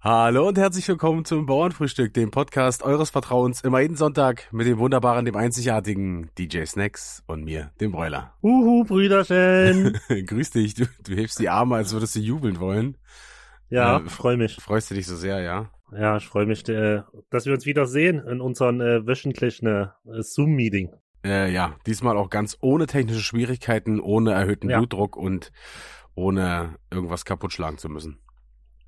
Hallo und herzlich willkommen zum Bauernfrühstück, dem Podcast eures Vertrauens, immer jeden Sonntag mit dem wunderbaren, dem einzigartigen DJ Snacks und mir, dem Broiler. Uhu, Brüderchen. Grüß dich, du, du hebst die Arme, als würdest du jubeln wollen. Ja, Äh, freue mich. Freust du dich so sehr, ja? Ja, ich freue mich, äh, dass wir uns wieder sehen in unserem äh, wöchentlichen äh, Zoom-Meeting. Äh, ja, diesmal auch ganz ohne technische Schwierigkeiten, ohne erhöhten Ja. Blutdruck und ohne irgendwas kaputt schlagen zu müssen.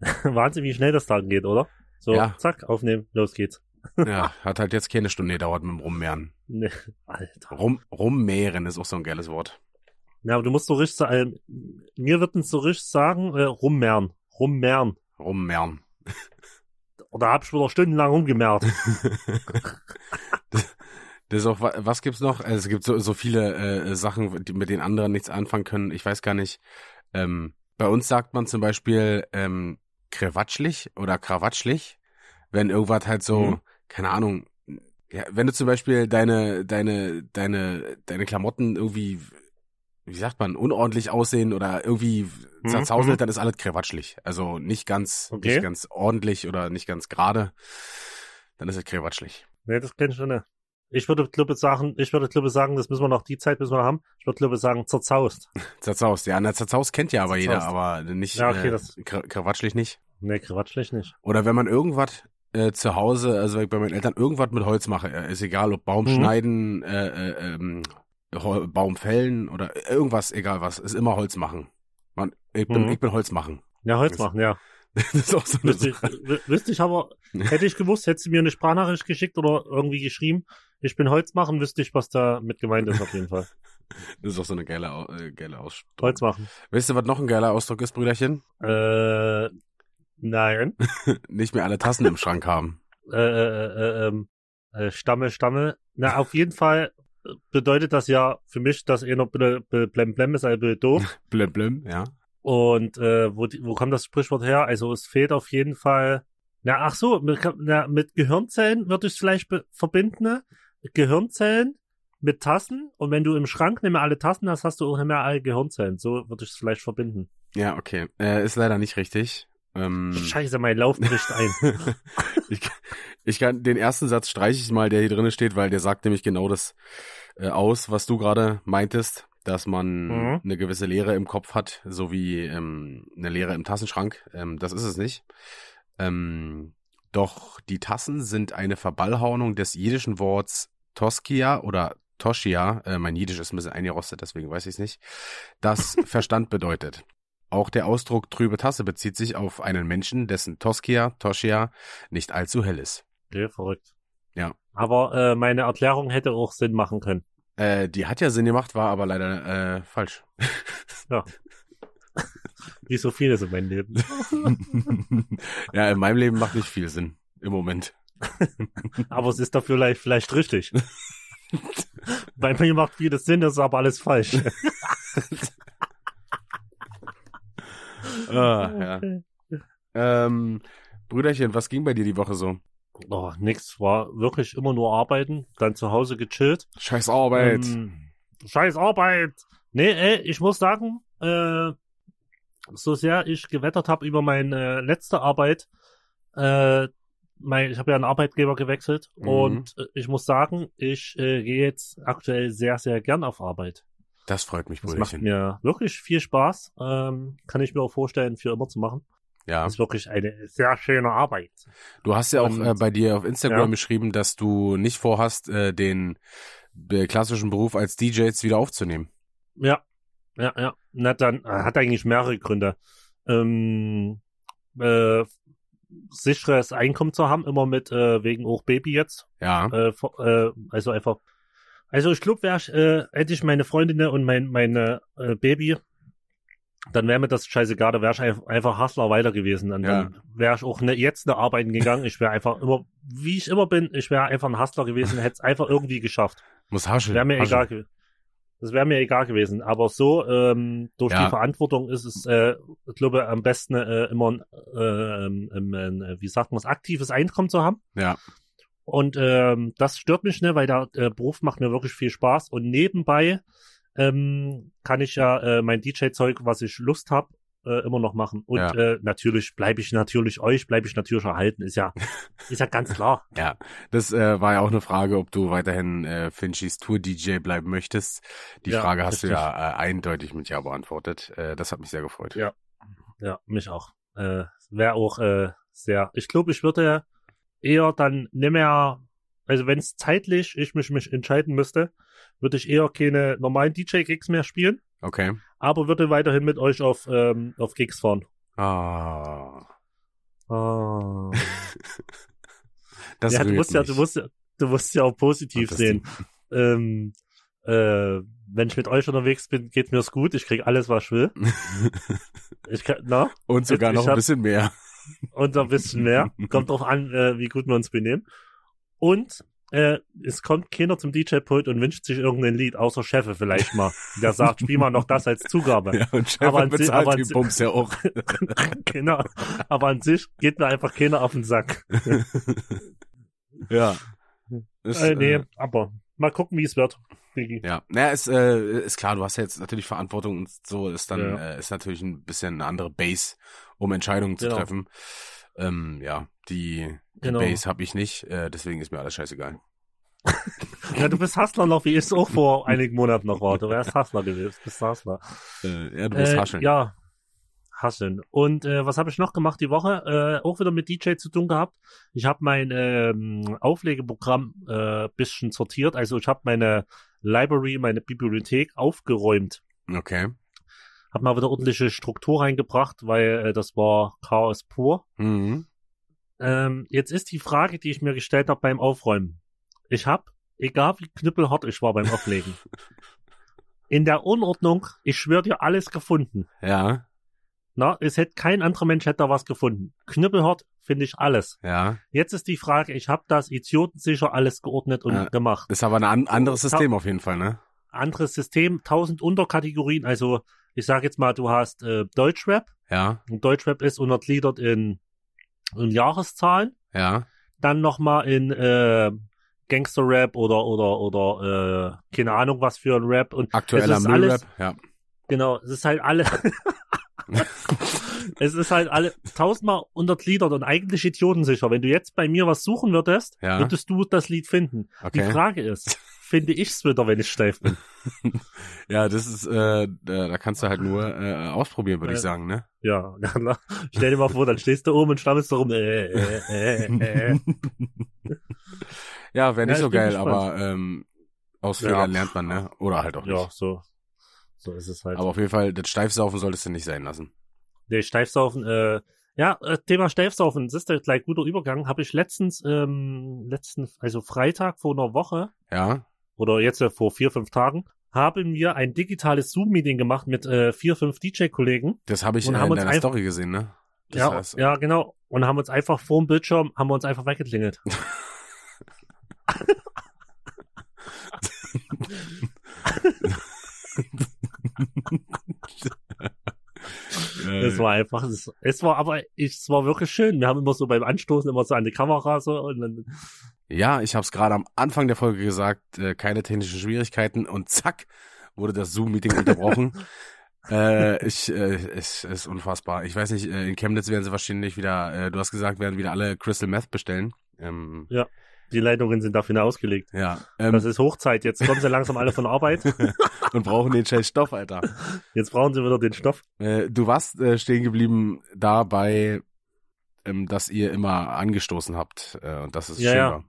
Wahnsinn, wie schnell das dann geht, oder? So, Ja. zack, aufnehmen, los geht's. Ja, hat halt jetzt keine Stunde gedauert mit dem Rummehren. Ne, Alter. Rum, rummehren ist auch so ein geiles Wort. Ja, aber du musst so richtig sagen, mir würden so richtig sagen, äh, rummehren. Rummehren. Rummehren. Oder hab ich wieder stundenlang rumgemehrt. Das ist auch, wa- was gibt's noch? Also es gibt so, so viele äh, Sachen, die mit denen anderen nichts anfangen können. Ich weiß gar nicht. Ähm, bei uns sagt man zum Beispiel ähm, krewatschlich oder krawatschlich, wenn irgendwas halt so, Mhm. keine Ahnung, ja, wenn du zum Beispiel deine, deine, deine, deine Klamotten irgendwie, wie sagt man, unordentlich aussehen oder irgendwie Mhm, zerzauselt, mhm. dann ist alles krewatschlich. Also nicht ganz, Okay. nicht ganz ordentlich oder nicht ganz gerade. Dann ist es krewatschlich. ne, das kenn ich schon. Ne. Ich würde, ich, sagen, ich würde, ich, sagen, das müssen wir noch die Zeit müssen wir haben. Ich würde, ich, sagen, zerzaust. Zerzaust, ja. Na, Zerzaust kennt ja aber jeder, Zerzaust. aber nicht Ja, okay, äh, das- kra- krawatschlich nicht. Ne, quatschlich nicht. Oder wenn man irgendwas äh, zu Hause, also wenn ich bei meinen Eltern irgendwas mit Holz mache, äh, ist egal, ob Baum Mhm. schneiden, äh, äh, ähm, Baum fällen oder irgendwas, egal was, ist immer Holz machen. Man, ich bin, Mhm. ich bin Holz machen. Ja, Holz Das- machen, ja. Das ist auch so eine Wüsste ich, wüsste ich aber, hätte ich gewusst, hätte sie mir eine Sprachnachricht geschickt oder irgendwie geschrieben, ich bin Holz machen, wüsste ich, was da mit gemeint ist auf jeden Fall. Das ist auch so eine geile, äh, geile Ausdruck. Holz machen. Weißt du, was noch ein geiler Ausdruck ist, Brüderchen? Äh, nein. Nicht mehr alle Tassen im Schrank haben. Äh, äh, äh, ähm, äh, Stamme, Stamme. Na, auf jeden Fall bedeutet das ja für mich, dass er noch blem blem ist, also doof. Blem, blem, ja. Und äh, wo, wo kommt das Sprichwort her? Also es fehlt auf jeden Fall. Na, ach so, mit, na, mit Gehirnzellen würde ich es vielleicht verbinden. Ne? Gehirnzellen mit Tassen und wenn du im Schrank nicht mehr alle Tassen hast, hast du auch nicht mehr alle Gehirnzellen. So würde ich es vielleicht verbinden. Ja, okay. Äh, ist leider nicht richtig. Ähm, Scheiße, mein Lauf bricht ein. ich, ich kann den ersten Satz streiche ich mal, der hier drin steht, weil der sagt nämlich genau das äh, aus, was du gerade meintest, dass man Mhm. eine gewisse Leere im Kopf hat, so wie ähm, eine Leere im Tassenschrank. Ähm, das ist es nicht. Ähm, doch die Tassen sind eine Verballhornung des jiddischen Worts Toskia oder Toschia. Äh, mein Jiddisch ist ein bisschen eingerostet, deswegen weiß ich es nicht. Das Verstand bedeutet. Auch der Ausdruck trübe Tasse bezieht sich auf einen Menschen, dessen Toskia, Toschia nicht allzu hell ist. Okay, verrückt. Ja. Aber äh, meine Erklärung hätte auch Sinn machen können. Äh, die hat ja Sinn gemacht, war aber leider äh, falsch. Wie so vieles in meinem Leben. ja, in meinem Leben macht nicht viel Sinn im Moment. Aber es ist dafür vielleicht, vielleicht richtig. Bei mir macht vieles Sinn, das ist aber alles falsch. Ah, ja. Ähm, Brüderchen, was ging bei dir die Woche so? Oh, nix, war wirklich immer nur arbeiten, dann zu Hause gechillt. Scheiß Arbeit. Ähm, scheiß Arbeit. Nee, ey, ich muss sagen, äh, so sehr ich gewettert habe über meine letzte Arbeit, äh, mein, ich habe ja einen Arbeitgeber gewechselt Mhm. und äh, ich muss sagen, ich äh, gehe jetzt aktuell sehr, sehr gern auf Arbeit. das freut mich, Das macht mir wirklich viel Spaß. Ähm, kann ich mir auch vorstellen, für immer zu machen. Ja. Das ist wirklich eine sehr schöne Arbeit. Du hast ja auch äh, bei dir auf Instagram Ja. geschrieben, dass du nicht vorhast, äh, den äh, klassischen Beruf als DJ jetzt wieder aufzunehmen. Ja, ja, ja. Na dann, äh, hat eigentlich mehrere Gründe. Ähm, äh, sicheres Einkommen zu haben, immer mit äh, wegen auch Baby jetzt. Ja. Äh, äh, also einfach. Also ich glaube, ich, äh, hätte ich meine Freundin und mein meine äh, Baby, dann wäre mir das scheißegal, da wäre ich einfach, einfach Hustler weiter gewesen. Und Ja. dann wäre ich auch ne, jetzt ne arbeiten gegangen. Ich wäre einfach immer, wie ich immer bin, ich wäre einfach ein Hustler gewesen, hätte es einfach irgendwie geschafft. Muss haschen. Wäre mir haschen. egal gewesen. Das wäre mir egal gewesen. Aber so, ähm, durch Ja. die Verantwortung ist es, äh, ich glaube, am besten äh, immer ein, äh, ähm, ähm, äh, wie sagt man es, aktives Einkommen zu haben. Ja. Und ähm, das stört mich, ne, weil der äh, Beruf macht mir wirklich viel Spaß. Und nebenbei ähm, kann ich ja äh, mein DJ-Zeug, was ich Lust habe, äh, immer noch machen. Und Ja. äh, natürlich bleibe ich natürlich euch, bleibe ich natürlich erhalten. Ist ja, ist ja ganz klar. Ja, das äh, war ja auch eine Frage, ob du weiterhin äh, Finchys Tour-DJ bleiben möchtest. Die Ja, Frage hast du richtig. ja äh, eindeutig mit Ja beantwortet. Äh, das hat mich sehr gefreut. Ja. Ja, mich auch. Äh, Wäre auch äh, sehr. Ich glaube, ich würde eher dann nicht mehr, also wenn es zeitlich ich mich, mich entscheiden müsste, würde ich eher keine normalen DJ-Gigs mehr spielen, Okay. aber würde weiterhin mit euch auf, ähm, auf Gigs fahren. Ah, Ah. das ja, du musst ja, du musst ja, du musst ja auch positiv sehen. Ähm, äh, wenn ich mit euch unterwegs bin, geht mir's gut. Ich krieg alles, was ich will. Ich kann, na? Und sogar Ich noch ein hab- bisschen mehr. und ein bisschen mehr. Kommt auch an, äh, wie gut wir uns benehmen. Und äh, es kommt keiner zum DJ-Pult und wünscht sich irgendein Lied, außer Chefe vielleicht mal. Der sagt, spiel mal noch das als Zugabe. Ja, und Chef Aber an sich- bezahlt aber an Bums ja auch. genau. Aber an sich geht mir einfach keiner auf den Sack. ja. Ist, Äh, nee, äh, aber mal gucken, wie es wird. Ja, naja, ist, äh, ist klar, du hast ja jetzt natürlich Verantwortung und so ist dann, Ja. äh, ist natürlich ein bisschen eine andere Base, um Entscheidungen zu Genau. treffen. Ähm, ja, die, die Genau. Base habe ich nicht, äh, deswegen ist mir alles scheißegal. Ja, du bist Hustler noch, wie ich es auch vor einigen Monaten noch war. Du wärst Hustler gewesen. Du bist Hustler. Äh, ja, du musst Äh, hascheln. Ja, hasseln. Und äh, was habe ich noch gemacht die Woche? Äh, auch wieder mit DJ zu tun gehabt. Ich habe mein ähm, Auflegeprogramm äh, bisschen sortiert. Also ich habe meine Library, meine Bibliothek aufgeräumt. Okay. Hab mal wieder ordentliche Struktur reingebracht, weil äh, das war Chaos pur. Mhm. Ähm, jetzt ist die Frage, die ich mir gestellt habe beim Aufräumen. Ich habe, egal wie knüppelhart ich war beim Auflegen, in der Unordnung, ich schwöre dir, alles gefunden. Ja, Na, es hätte kein anderer Mensch hätte da was gefunden. Knüppelhart finde ich alles. ja. Jetzt ist die Frage, ich habe das idiotensicher alles geordnet und Ja. gemacht. Das ist aber ein an anderes System auf jeden Fall, ne? Anderes System, tausend Unterkategorien. Also ich sage jetzt mal, du hast äh, Deutschrap. Ja, Und Deutschrap ist untergliedert in, in Jahreszahlen. ja. Dann nochmal in äh, Gangster-Rap oder oder oder äh, keine Ahnung was für ein Rap. Und Aktueller Müllrap, ja. genau, es ist halt alle. es ist halt alle tausendmal untergliedert und eigentlich idiotensicher. Wenn du jetzt bei mir was suchen würdest, Ja. würdest du das Lied finden. Die Okay. Frage ist, finde ich's wieder, wenn ich steif bin? Ja, das ist, äh, da kannst du halt nur äh, ausprobieren, würde ich Äh, sagen, ne? Ja, na, na. stell dir mal vor, dann stehst du oben und stammelst da rum. Äh, äh, äh, äh. ja, wäre nicht Ja, so ich geil, gespannt. aber ähm, aus Ja. Fehlern lernt man, ne? Oder halt auch Ja, nicht. so. So ist es halt. Aber auf jeden Fall, das Steifsaufen solltest du nicht sein lassen. Nee, Steifsaufen, äh, ja, äh, Thema Steifsaufen, das ist ja gleich guter Übergang. Habe ich letztens, ähm, letzten, also Freitag vor einer Woche Ja? Oder jetzt äh, vor vier, fünf Tagen, haben wir ein digitales Zoom-Meeting gemacht mit äh, vier, fünf DJ-Kollegen. Das habe ich Und äh, haben in uns deiner Story gesehen, ne? Das Ja, heißt, ja, genau. Und haben uns einfach vor dem Bildschirm, haben wir uns einfach weggeklingelt. Äh, Es war einfach, es, es war aber, ich, es war wirklich schön. Wir haben immer so beim Anstoßen immer so an die Kamera so und dann, Ja, ich habe es gerade am Anfang der Folge gesagt, äh, keine technischen Schwierigkeiten und zack wurde das Zoom-Meeting unterbrochen. äh, ich, äh, es ist unfassbar. Ich weiß nicht, äh, in Chemnitz werden sie wahrscheinlich wieder, äh, du hast gesagt, werden wieder alle Crystal Meth bestellen. Ähm, die Leitungen sind dafür ausgelegt. ja, ähm, Das ist Hochzeit. Jetzt kommen sie langsam alle von Arbeit. und brauchen den scheiß Stoff, Alter. Jetzt brauchen sie wieder den Stoff. Äh, du warst äh, stehen geblieben dabei, ähm, dass ihr immer angestoßen habt äh, und das ist Ja, schön ja.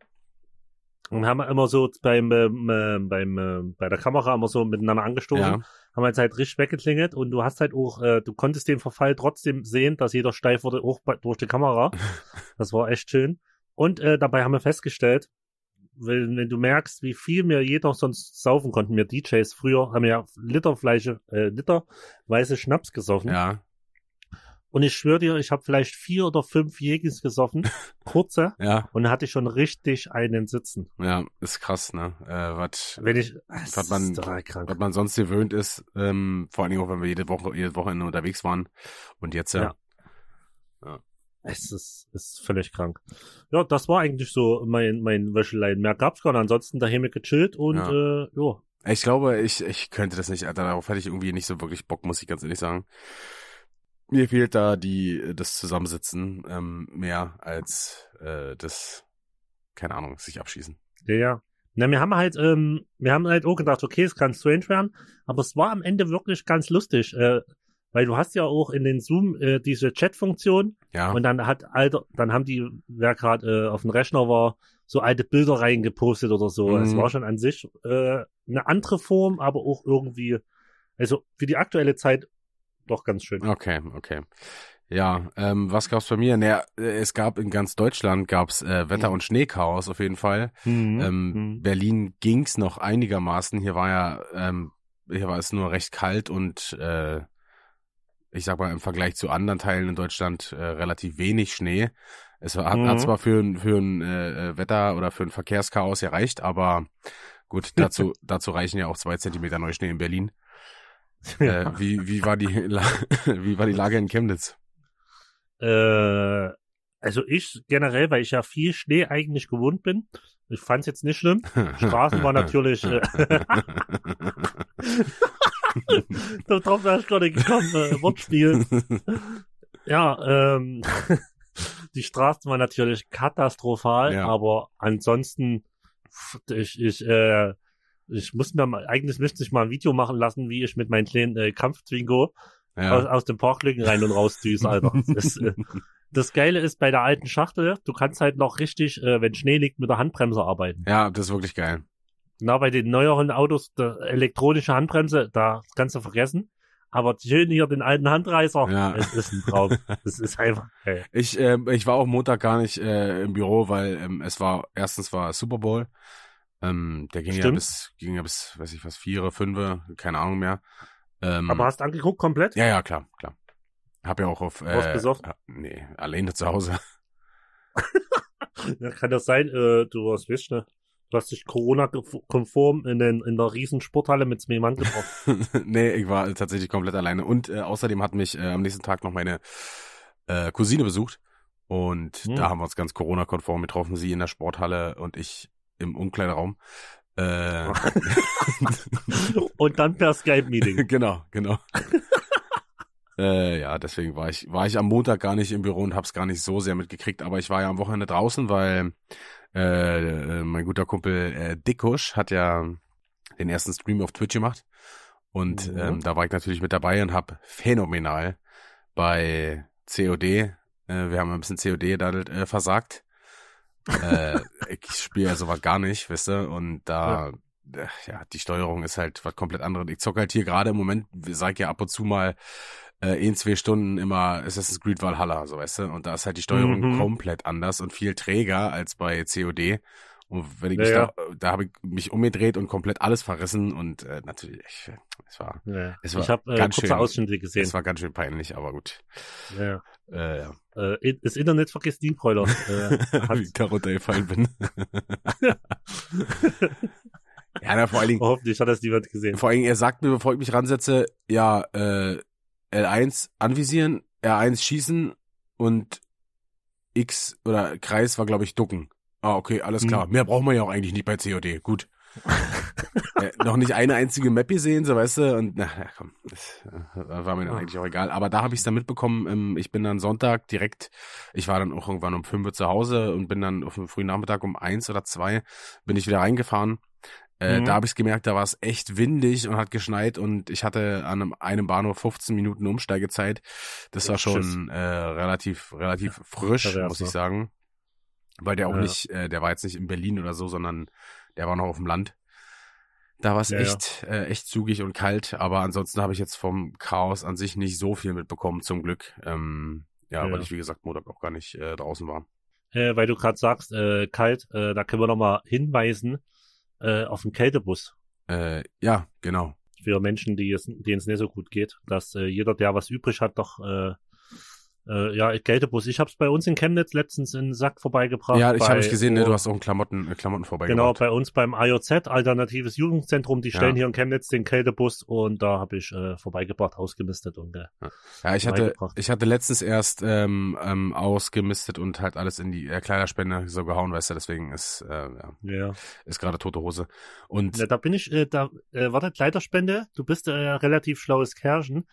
Und haben wir immer so beim, ähm, äh, beim, äh, bei der Kamera immer so miteinander angestoßen. Ja, Haben wir jetzt halt richtig weggeklingelt und du hast halt auch, äh, du konntest den Verfall trotzdem sehen, dass jeder steif wurde, auch bei, durch die Kamera. Das war echt schön. Und äh, dabei haben wir festgestellt, wenn, wenn du merkst, wie viel mir jeder sonst saufen konnten, wir DJs früher haben ja Literfleische, äh, literweise Schnaps gesoffen. ja, Und ich schwöre dir, ich habe vielleicht vier oder fünf Jägis gesoffen, kurze, ja, und hatte ich schon richtig einen sitzen. ja, ist krass, ne? Äh, was Wenn ich, es Was man- was man sonst gewöhnt ist, ähm, vor allen Dingen auch, wenn wir jede Woche, jedes Wochenende unterwegs waren. Und jetzt ja. Es ist, ist völlig krank. Ja, das war eigentlich so mein, mein Wäschelein. Mehr gab's gar nicht. Ansonsten daheim gechillt und Ja. äh, ja. Ich glaube, ich, ich könnte das nicht, Alter, darauf hätte ich irgendwie nicht so wirklich Bock, muss ich ganz ehrlich sagen. mir fehlt da die das Zusammensitzen ähm, mehr als äh, das, keine Ahnung, sich abschießen. Ja, ja. Na, wir haben halt, ähm, wir haben halt auch gedacht, okay, es kann strange werden, aber es war am Ende wirklich ganz lustig, äh, weil du hast ja auch in den Zoom äh, diese Chat-Funktion Ja. und dann hat alter, dann haben die, wer gerade äh, auf dem Rechner war, so alte Bilder reingepostet oder so. Mhm. Es war schon an sich äh, eine andere Form, aber auch irgendwie, also für die aktuelle Zeit doch ganz schön. Okay, okay. Ja, ähm, was gab's bei mir? Naja, äh, es gab in ganz Deutschland gab's äh, Wetter- und Schneechaos auf jeden Fall. Mhm. Ähm, Mhm. Berlin ging's noch einigermaßen. Hier war ja, ähm, hier war es nur recht kalt und äh, ich sag mal im Vergleich zu anderen Teilen in Deutschland äh, relativ wenig Schnee. Es war, hat, Mhm. hat zwar für ein für ein äh, Wetter oder für ein Verkehrschaos gereicht, aber gut, dazu dazu reichen ja auch zwei Zentimeter Neuschnee in Berlin. Äh, wie wie war die wie war die Lage in Chemnitz? Äh, also ich generell, weil ich ja viel Schnee eigentlich gewohnt bin, ich fand's jetzt nicht schlimm. Straßen war natürlich, äh, darauf wäre ich gerade gekommen, äh, Wortspiel. Ja, ähm, die Straßen waren natürlich katastrophal, Ja. aber ansonsten, ich, ich, äh, ich muss mir mal, eigentlich müsste ich mal ein Video machen lassen, wie ich mit meinen kleinen äh, Kampfzwingo aus, ja. aus dem Parklücken rein und raus düse, Alter. Das, ist, äh, das Geile ist bei der alten Schachtel, du kannst halt noch richtig, äh, wenn Schnee liegt, mit der Handbremse arbeiten. ja, das ist wirklich geil. Na, bei den neueren Autos, elektronische Handbremse, da kannst du vergessen. Aber schön hier den alten Handreißer, Ja. es ist ein Traum. Das ist einfach geil. Ich, äh, ich war auch Montag gar nicht äh, im Büro, weil ähm, es war, erstens war Super Bowl. Ähm, der ging ja Stimmt. bis, ging ja bis, weiß ich was, vier, fünf, keine Ahnung mehr. Ähm, Aber hast du angeguckt komplett? ja, ja, klar, klar. Hab ja auch auf, Warst äh, besoffen? äh, nee, alleine zu Hause. Ja, kann das sein? Äh, du hast, weißt du, du hast dich Corona-konform in, den, in der riesen Sporthalle mit zwei Mann getroffen. nee, ich war tatsächlich komplett alleine. Und äh, außerdem hat mich äh, am nächsten Tag noch meine äh, Cousine besucht. Und Hm. da haben wir uns ganz Corona-konform getroffen. Sie in der Sporthalle und ich im Umkleideraum. Äh, Und dann per Skype-Meeting. genau, genau. äh, ja, deswegen war ich, war ich am Montag gar nicht im Büro und hab's gar nicht so sehr mitgekriegt, aber ich war ja am Wochenende draußen, weil äh, äh, mein guter Kumpel äh, Dickusch hat ja den ersten Stream auf Twitch gemacht. Und Mhm. ähm, da war ich natürlich mit dabei und hab phänomenal bei COD, äh, wir haben ein bisschen COD gedaddelt, äh, versagt. äh, ich spiele ja sowas gar nicht, wisst ihr, und da äh, ja, die Steuerung ist halt was komplett anderes. Ich zocke halt hier gerade im Moment, sag ja ab und zu mal äh, in zwei Stunden immer Assassin's Creed Valhalla, so weißt du, und da ist halt die Steuerung Mhm. komplett anders und viel träger als bei COD. Und wenn ich mich da, da habe ich mich umgedreht und komplett alles verrissen und äh, natürlich, ich, es war, Ja. es war Ich habe äh, ganz kurze schön, Ausschnitte gesehen. es war ganz schön peinlich, aber gut. Ja. Äh, ja. Äh, das Internet vergisst die Bräuler. Äh, Wie ich da runtergefallen bin. ja, na, vor allen Dingen, hoffentlich hat das niemand gesehen. Vor allem, er sagt mir, bevor ich mich ransetze, ja, äh, L1 anvisieren, R1 schießen und X oder Kreis war, glaube ich, ducken. Ah, okay, alles klar. Hm. Mehr brauchen wir ja auch eigentlich nicht bei COD. Gut. äh, noch nicht eine einzige Map gesehen, so weißt du, und na, ja, komm, das äh, war mir dann Ah. eigentlich auch egal. Aber da habe ich es dann mitbekommen, ähm, ich bin dann Sonntag direkt, ich war dann auch irgendwann um 5 Uhr zu Hause und bin dann auf dem frühen Nachmittag um eins oder zwei bin ich wieder reingefahren. Äh, Mhm. Da habe ich gemerkt, da war es echt windig und hat geschneit und ich hatte an einem, einem Bahnhof 15 Minuten Umsteigezeit. Das war schon äh, relativ relativ frisch, pervers, muss ich sagen. Weil der auch Ja. nicht, äh, der war jetzt nicht in Berlin oder so, sondern der war noch auf dem Land. Da war es Ja, ja. echt, Äh, echt zugig und kalt, aber ansonsten habe ich jetzt vom Chaos an sich nicht so viel mitbekommen, zum Glück. Ähm, ja, Ja. weil ich, wie gesagt, Montag auch gar nicht äh, draußen war. Äh, weil du gerade sagst, äh, kalt, äh, da können wir nochmal hinweisen äh, auf den Kältebus. Äh, ja, genau. Für Menschen, die es, denen es nicht so gut geht, dass äh, jeder, der was übrig hat, doch äh, äh, ja, Kältebus. Ich habe es bei uns in Chemnitz letztens in den Sack vorbeigebracht. ja, ich habe ich gesehen, ne, du hast auch einen Klamotten, äh, Klamotten Genau, vorbeigebracht. bei uns beim IOZ, Alternatives Jugendzentrum, die Ja. stellen hier in Chemnitz den Kältebus und da habe ich äh, vorbeigebracht, ausgemistet und äh, Ja, ich hatte, ich hatte letztens erst ähm, ähm, ausgemistet und halt alles in die äh, Kleiderspende so gehauen, weißt du, deswegen ist, äh, ja, ja. ist gerade tote Hose. Und Ja, da bin ich, äh, da, äh, warte, Kleiderspende, du bist äh, relativ schlaues Kerlchen.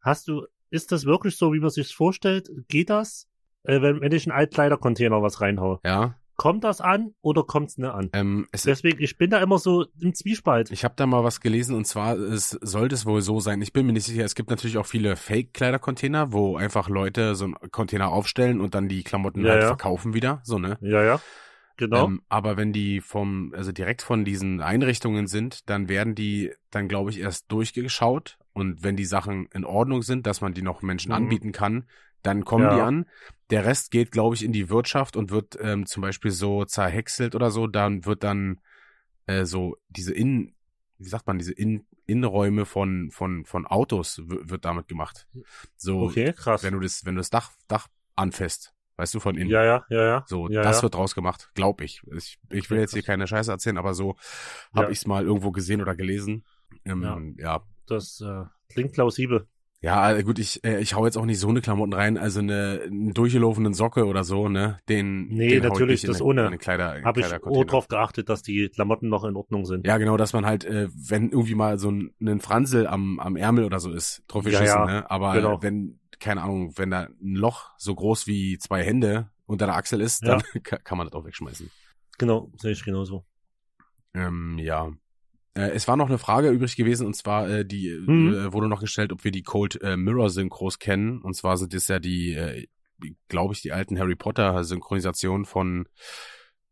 Hast du ist das wirklich so, wie man sich vorstellt? Geht das, äh, wenn, wenn ich in einen Altkleidercontainer was reinhaue? Ja. Kommt das an oder kommt's nicht an? Ähm, es, Deswegen, ich bin da immer so im Zwiespalt. ich habe da mal was gelesen und zwar es sollte es wohl so sein. Ich bin mir nicht sicher. Es gibt natürlich auch viele Fake-Kleidercontainer, wo einfach Leute so einen Container aufstellen und dann die Klamotten Ja, halt ja. verkaufen wieder. So ne. Ja, ja. Genau. Ähm, aber wenn die vom, also direkt von diesen Einrichtungen sind, dann werden die dann, glaube ich, erst durchgeschaut. Und wenn die Sachen in Ordnung sind, dass man die noch Menschen Mhm. anbieten kann, dann kommen Ja. die an. Der Rest geht, glaube ich, in die Wirtschaft und wird ähm, zum Beispiel so zerhäckselt oder so. Dann wird dann äh, so diese Innen, wie sagt man, diese Innen Innenräume von, von, von Autos wird damit gemacht. So, okay, krass. wenn du das, wenn du das Dach, Dach anfasst, weißt du, von innen. ja, ja, ja, ja. So, ja, das ja. wird draus gemacht, glaube ich. ich. Ich will jetzt hier keine Scheiße erzählen, aber so habe Ja. ich es mal irgendwo gesehen oder gelesen. Ähm, Ja. ja. Das äh, klingt plausibel. Ja, äh, gut, ich, äh, ich hau jetzt auch nicht so eine Klamotten rein, also eine, einen durchgelaufenen Socke oder so, ne? Den, Nee, den natürlich, das eine- ohne. in eine Kleider, Habe ich auch drauf geachtet, dass die Klamotten noch in Ordnung sind. Ja, genau, dass man halt, äh, wenn irgendwie mal so ein, ein Franzel am, am Ärmel oder so ist, drauf Ja, geschissen, ja, ne? Aber genau. wenn, keine Ahnung, wenn da ein Loch so groß wie zwei Hände unter der Achsel ist, Ja. dann ka- kann man das auch wegschmeißen. Genau, sehe ich genauso. Ähm, ja. Äh, es war noch eine Frage übrig gewesen, und zwar, äh, die Mhm. äh, wurde noch gestellt, ob wir die Cold äh, Mirror Synchros kennen. Und zwar sind das ja die, äh, glaube ich, die alten Harry Potter Synchronisationen von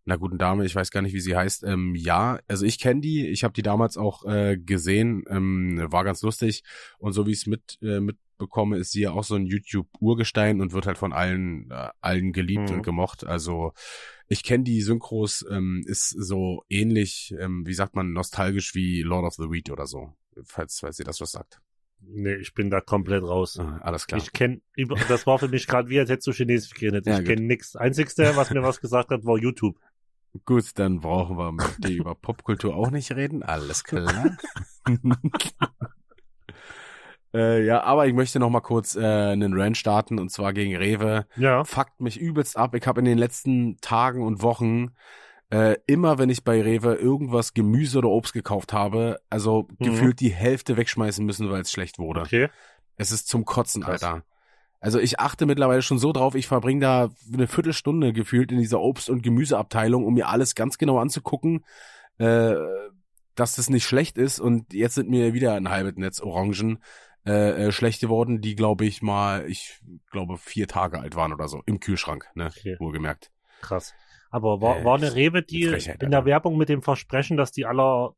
einer guten Dame, ich weiß gar nicht, wie sie heißt. Ähm, ja, also ich kenne die, ich habe die damals auch äh, gesehen, ähm, war ganz lustig. Und so wie ich es mit, äh, mitbekomme, ist sie ja auch so ein YouTube-Urgestein und wird halt von allen, äh, allen geliebt Mhm. und gemocht. Also ich kenne die Synchros, ähm, ist so ähnlich, ähm, wie sagt man, nostalgisch wie Lord of the Weed oder so, falls, falls ihr das was sagt. Nee, ich bin da komplett raus. Ah, alles klar. Ich kenne, das war für mich gerade wie, als hättest du Chinesisch geredet. Ja, ich kenne nix. Einzigste, was mir was gesagt hat, war YouTube. Gut, dann brauchen wir mit dir über Popkultur auch nicht reden. Alles klar. äh, ja, aber ich möchte noch mal kurz äh, einen Rant starten und zwar gegen Rewe. Ja. Fuckt mich übelst ab. Ich habe in den letzten Tagen und Wochen äh, immer, wenn ich bei Rewe irgendwas Gemüse oder Obst gekauft habe, also Mhm. gefühlt die Hälfte wegschmeißen müssen, weil es schlecht wurde. Okay. Es ist zum Kotzen, Krass. Alter. Also ich achte mittlerweile schon so drauf, ich verbringe da eine Viertelstunde gefühlt in dieser Obst- und Gemüseabteilung, um mir alles ganz genau anzugucken, äh, dass das nicht schlecht ist. Und jetzt sind mir wieder ein halbes Netz Orangen äh, äh, schlecht geworden, die glaube ich mal, ich glaube vier Tage alt waren oder so, im Kühlschrank, ne? Okay. Wohlgemerkt. Krass. Aber war, Äh, war eine Rewe, die Frechheit, in der Alter. Werbung mit dem Versprechen, dass die aller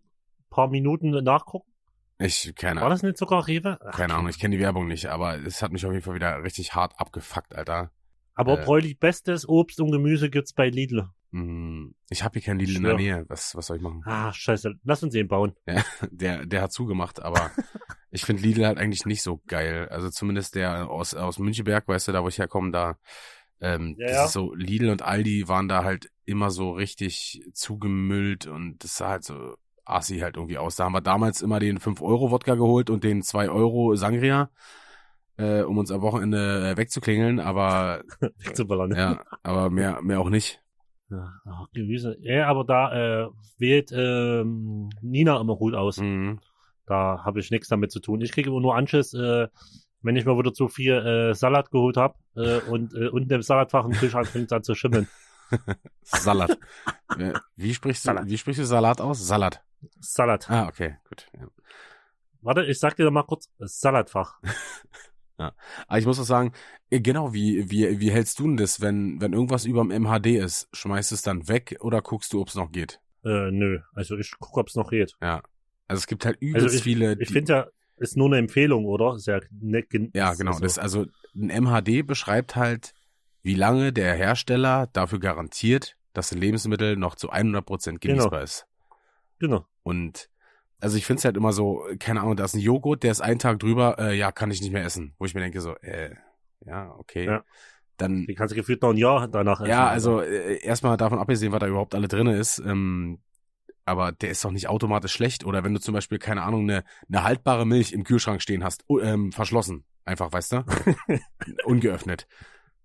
paar Minuten nachgucken? Ich, keine War Ahnung. das nicht sogar Rewe? Ach, Keine Ahnung, ich kenne die Werbung nicht, aber es hat mich auf jeden Fall wieder richtig hart abgefuckt, Alter. Aber äh, Bräulich bestes Obst und Gemüse gibt's bei Lidl. Hm, Ich habe hier keinen Lidl in der Nähe. Was, was soll ich machen? Ah, scheiße. Lass uns den bauen. Der, der hat zugemacht, aber ich finde Lidl halt eigentlich nicht so geil. Also zumindest der aus, aus Münchenberg, weißt du, da wo ich herkomme, da, ähm, Ja, das ja. ist so, Lidl und Aldi waren da halt immer so richtig zugemüllt und das sah halt so assi halt irgendwie aus. Da haben wir damals immer den 5-Euro-Wodka geholt und den 2-Euro-Sangria, äh, um uns am Wochenende äh, wegzuklingeln, aber, Zu ballern. ja, aber mehr, mehr auch nicht. Ja, ach, Gemüse. Ja, aber da äh, wählt ähm, Nina immer gut aus. Mhm. Da habe ich nichts damit zu tun. Ich kriege immer nur Anschiss, äh, wenn ich mal wieder zu viel äh, Salat geholt habe äh, und äh, unten im Salatfach im Kühlschrank fängt an zu schimmeln. Salat. Äh, wie sprichst du, Salat. wie sprichst du Salat aus? Salat. Salat. Ah, okay, gut. Ja. Warte, ich sag dir mal kurz Salatfach. Aber ich muss auch sagen, äh, genau, wie, wie, wie hältst du denn das, wenn, wenn irgendwas über dem MHD ist? Schmeißt es dann weg oder guckst du, ob es noch geht? Äh, nö, also ich gucke, ob es noch geht. Ja. Also es gibt halt übelst Also ich- viele. Ich finde ja, ist nur eine Empfehlung, oder? Ist ja, ne, ja, genau. also- Das, also ein MHD beschreibt halt, wie lange der Hersteller dafür garantiert, dass ein Lebensmittel noch zu 100% Genau. genießbar ist. Genau. Und also ich finde es halt immer so, keine Ahnung, da ist ein Joghurt, der ist einen Tag drüber, äh, ja, kann ich nicht mehr essen. Wo ich mir denke so, äh, ja, okay. Ja. Dann Die kannst du gefühlt noch ein Jahr danach essen. Ja, also äh, erstmal davon abgesehen, was da überhaupt alle drin ist. Ähm, aber der ist doch nicht automatisch schlecht. Oder wenn du zum Beispiel, keine Ahnung, eine, eine haltbare Milch im Kühlschrank stehen hast, ähm, verschlossen. Einfach, weißt du? Ungeöffnet.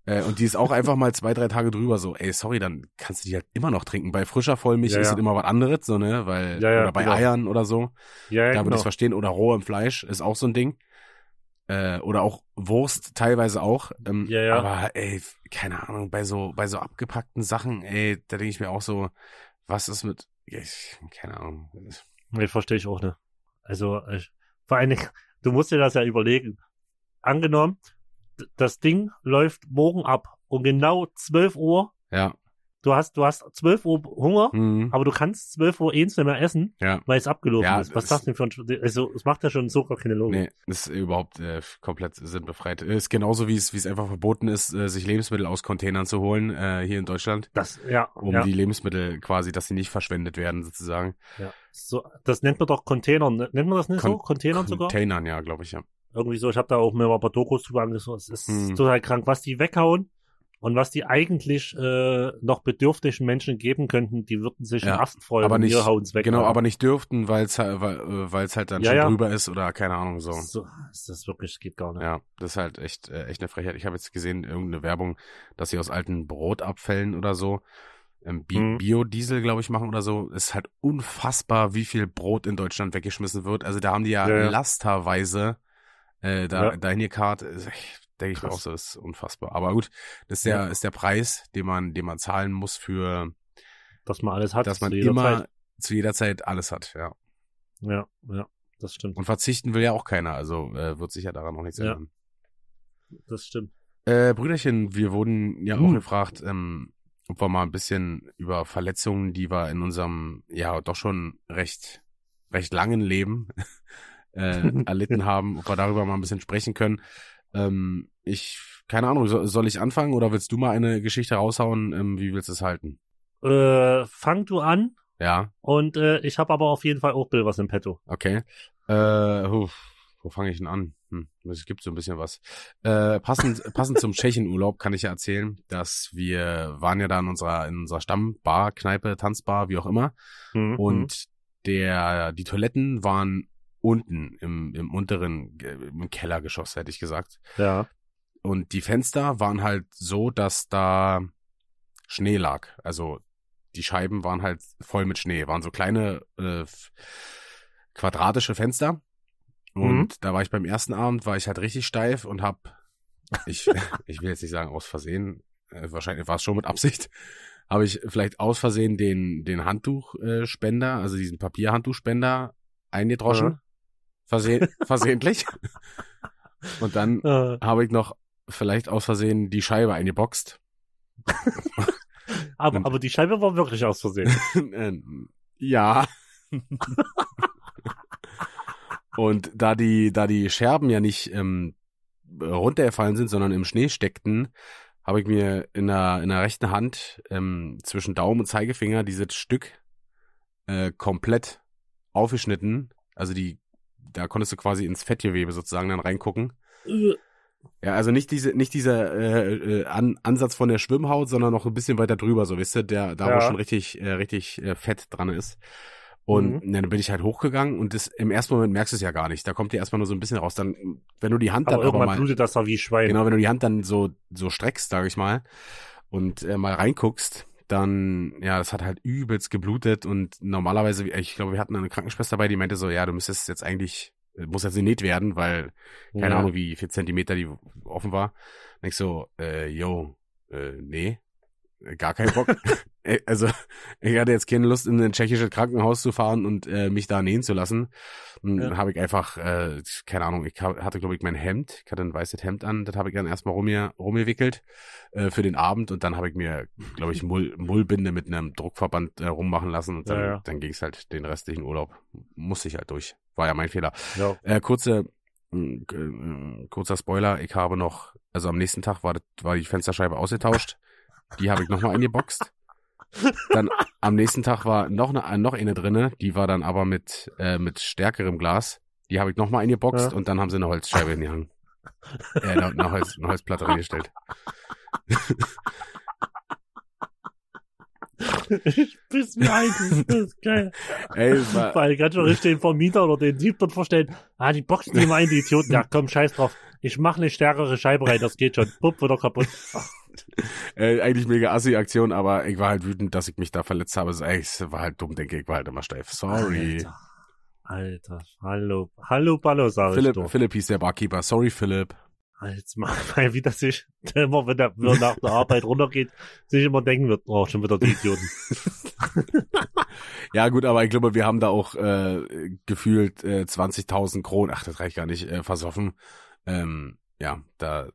Äh, und die ist auch einfach mal zwei, drei Tage drüber so, ey, sorry, dann kannst du die halt immer noch trinken. Bei frischer Vollmilch Ja, ist ja. es immer was anderes, so, ne? Weil, Ja, oder bei genau. Eiern oder so. ja, ja, Da würde genau. ich verstehen. Oder roh im Fleisch ist auch so ein Ding. Äh, oder auch Wurst teilweise auch. Ähm, Ja, ja. Aber ey, keine Ahnung, bei so, bei so abgepackten Sachen, ey, da denke ich mir auch so, was ist mit, ich, keine Ahnung. Nee, verstehe ich auch nicht. Also, ich, vor allen Dingen, du musst dir das ja überlegen. Angenommen, das Ding läuft morgen ab und genau 12 Uhr, Ja. du hast, du hast 12 Uhr Hunger, Mhm. aber du kannst 12 Uhr eins nicht mehr essen, Ja. weil es abgelaufen Ja, ist. Was das- ist das denn für ein, also, es macht ja schon so gar keine Logik. Nee, das ist überhaupt äh, komplett sinnbefreit. Ist genauso wie es, wie es einfach verboten ist, äh, sich Lebensmittel aus Containern zu holen, äh, hier in Deutschland. Das, ja, Um ja, die Lebensmittel quasi, dass sie nicht verschwendet werden, sozusagen. ja. So, das nennt man doch Container, ne- nennt man das nicht so? Con- Containern sogar? Containern, ja, glaube ich, ja. Irgendwie so, ich habe da auch mir mal ein paar Dokus drüber angeschaut. Es ist Hm. total krank, was die weghauen und was die eigentlich äh, noch bedürftigen Menschen geben könnten, die würden sich Ja, einen Ast freuen aber nicht- hauen's weg. Genau, aber nicht dürften, weil es halt, weil, äh, weil's halt dann Ja, schon ja. drüber ist oder keine Ahnung so. So, ist das wirklich, geht gar nicht. Ja, das ist halt echt, äh, echt eine Frechheit. Ich habe jetzt gesehen, irgendeine Werbung, dass sie aus alten Brotabfällen oder so ähm, Bi Mhm. Biodiesel, glaube ich, machen oder so. Ist halt unfassbar, wie viel Brot in Deutschland weggeschmissen wird. Also da haben die Ja, ja. lasterweise äh, da, Ja. Ist echt- Denke ich mir auch so, ist unfassbar. Aber gut, das ist der, Ja. ist der Preis, den man, den man zahlen muss für, Dass man alles hat. dass man zu jeder immer Zeit. zu jeder Zeit alles hat, ja. Ja, ja, das stimmt. Und verzichten will ja auch keiner, also äh, wird sich ja daran auch nichts Ja. ändern. Das stimmt. Äh, Brüderchen, wir wurden ja auch Hm. gefragt, ähm, ob wir mal ein bisschen über Verletzungen, die wir in unserem, ja, doch schon recht, recht langen Leben äh, erlitten haben, ob wir darüber mal ein bisschen sprechen können. Ähm, ich, keine Ahnung, so, soll ich anfangen oder willst du mal eine Geschichte raushauen? Ähm, wie willst du es halten? Äh, fang du an Ja, und äh, ich habe aber auf jeden Fall auch Bill was im Petto. okay. Äh, huf, wo fange ich denn an? Hm, es gibt so ein bisschen was. Äh, passend, passend zum Tschechenurlaub kann ich ja erzählen, dass wir waren ja da in unserer, in unserer Stammbar, Kneipe, Tanzbar, wie auch immer. Mhm. Und der, die Toiletten waren unten im, im unteren, äh, im Kellergeschoss, hätte ich gesagt. ja. Und die Fenster waren halt so, dass da Schnee lag. Also die Scheiben waren halt voll mit Schnee, waren so kleine äh, quadratische Fenster. Und Mhm. da war ich beim ersten Abend, war ich halt richtig steif und hab, ich, ich will jetzt nicht sagen aus Versehen, äh, wahrscheinlich war es schon mit Absicht, habe ich vielleicht aus Versehen den, den Handtuchspender, also diesen Papierhandtuchspender eingedroschen. Ja. Verse versehentlich. Und dann Äh, habe ich noch vielleicht aus Versehen die Scheibe eingeboxt. aber, aber die Scheibe war wirklich aus Versehen. Äh, ja. Und da die, da die Scherben ja nicht ähm, runtergefallen sind, sondern im Schnee steckten, habe ich mir in der, in der rechten Hand ähm, zwischen Daumen und Zeigefinger dieses Stück äh, komplett aufgeschnitten. Also die, da konntest du quasi ins Fettgewebe sozusagen dann reingucken. Äh, Ja, also nicht diese, nicht dieser äh, äh, An Ansatz von der Schwimmhaut, sondern noch ein bisschen weiter drüber, so wisst ihr, der da Ja. wo schon richtig, äh, richtig äh, Fett dran ist. Und Mhm. dann bin ich halt hochgegangen und das im ersten Moment merkst du es ja gar nicht. Da kommt dir erstmal nur so ein bisschen raus. Dann, wenn du die Hand aber dann irgendwann mal, blutet das da wie Schwein. genau, wenn du die Hand dann so so streckst, sage ich mal, und äh, mal reinguckst, dann ja, das hat halt übelst geblutet und normalerweise, ich glaube, wir hatten eine Krankenschwester dabei, die meinte so, ja, du müsstest jetzt eigentlich äh, muss jetzt genäht werden, weil keine Ja. Ahnung, wie viel Zentimeter die offen war. Und ich so, äh, yo, äh, nee, äh, gar kein Bock. Also, ich hatte jetzt keine Lust, in ein tschechisches Krankenhaus zu fahren und äh, mich da nähen zu lassen. Und Ja. dann habe ich einfach, äh, keine Ahnung, ich hatte, glaube ich, mein Hemd, ich hatte ein weißes Hemd an, das habe ich dann erstmal rumge rumgewickelt äh, für den Abend und dann habe ich mir, glaube ich, Mull, Mullbinde mit einem Druckverband äh, rummachen lassen und dann, Ja, ja. dann ging es halt den restlichen Urlaub. Musste ich halt durch. War ja mein Fehler. Ja. Äh, kurze, äh, kurzer Spoiler, ich habe noch, also am nächsten Tag war, war die Fensterscheibe ausgetauscht. Die habe ich nochmal eingeboxt. Dann am nächsten Tag war noch eine, noch eine drinne, die war dann aber mit, äh, mit stärkerem Glas. Die habe ich nochmal eingeboxt Ja. und dann haben sie eine Holzscheibe hingehangen. Äh, eine, eine, Holz, eine Holzplatte reingestellt. ich biss mir ein, das ist geil. Ey, war, Weil ganz schon richtig den Vermieter oder den Typ dort vorstellen, ah, die boxen die mal ein, die Idioten. Ja, komm, scheiß drauf. Ich mache eine stärkere Scheibe rein, das geht schon. Bupp, wieder kaputt. äh, eigentlich mega assi Aktion, aber ich war halt wütend, dass ich mich da verletzt habe. Es, war halt dumm, denke ich, ich war halt immer steif. Sorry. Alter. Alter, hallo, hallo Ballo, sag ich Philipp, doch. Philipp hieß der Barkeeper. Sorry, Philipp. Jetzt mal, wie das sich immer, wenn er wenn er nach der Arbeit runtergeht, sich immer denken wird, oh, schon wieder die Idioten. Ja gut, aber ich glaube, wir haben da auch äh, gefühlt äh, 20.000 Kronen, ach, das reicht gar nicht, äh, versoffen. Ähm, ja, da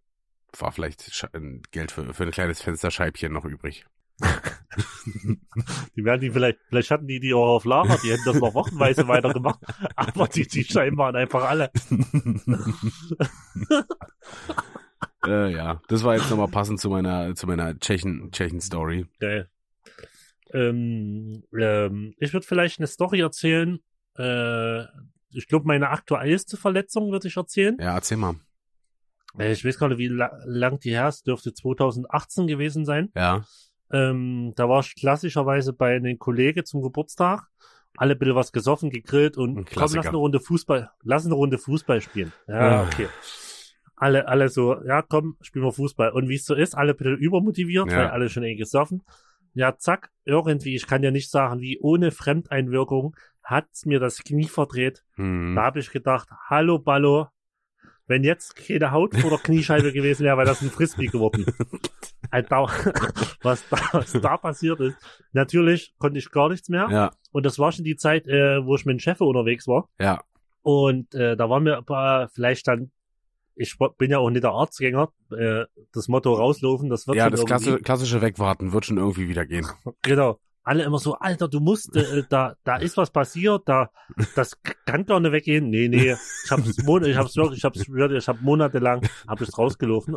war vielleicht Geld für, für ein kleines Fensterscheibchen noch übrig. Die werden die vielleicht, vielleicht hatten die die auch auf Lager, die hätten das noch wochenweise weitergemacht, aber die, die Scheiben waren einfach alle. äh, ja, das war jetzt nochmal passend zu meiner zu meiner Tschechen Tschechen Story. Geil. Ähm, ähm, ich würde vielleicht eine Story erzählen. Äh, ich glaube, meine aktuellste Verletzung würde ich erzählen. Ja, erzähl mal. Äh, Ich weiß gar nicht, wie la lang die her ist. Dürfte 2018 gewesen sein. Ja, Ähm, da war ich klassischerweise bei einem Kollege zum Geburtstag. Alle ein bisschen was gesoffen, gegrillt und komm, lass eine Runde Fußball, lass eine Runde Fußball spielen. Ja, okay. Alle, alle so, ja, komm, spielen wir Fußball. Und wie es so ist, alle ein bisschen übermotiviert, Ja. weil alle schon eh gesoffen. Ja, zack, irgendwie, ich kann ja nicht sagen, wie ohne Fremdeinwirkung hat's mir das Knie verdreht. hm. Da habe ich gedacht, hallo Ballo, wenn jetzt keine Haut vor der Kniescheibe gewesen wäre, wäre das ein Frisbee geworden. Alter, was da, was da passiert ist. Natürlich konnte ich gar nichts mehr. ja, Und das war schon die Zeit, äh, wo ich mit dem Chef unterwegs war. ja, Und äh, da waren wir aber vielleicht dann, ich bin ja auch nicht der Arztgänger, äh, das Motto rauslaufen, das wird ja, schon das irgendwie. klassische Wegwarten wird schon irgendwie wieder gehen. Genau. Alle immer so, Alter, du musst, äh, da, da ist was passiert, da, das kann gar nicht weggehen. Nee, nee, ich hab's, Mon ich hab's wirklich, ich hab's, wirklich- ich hab monatelang, hab ich's rausgelaufen.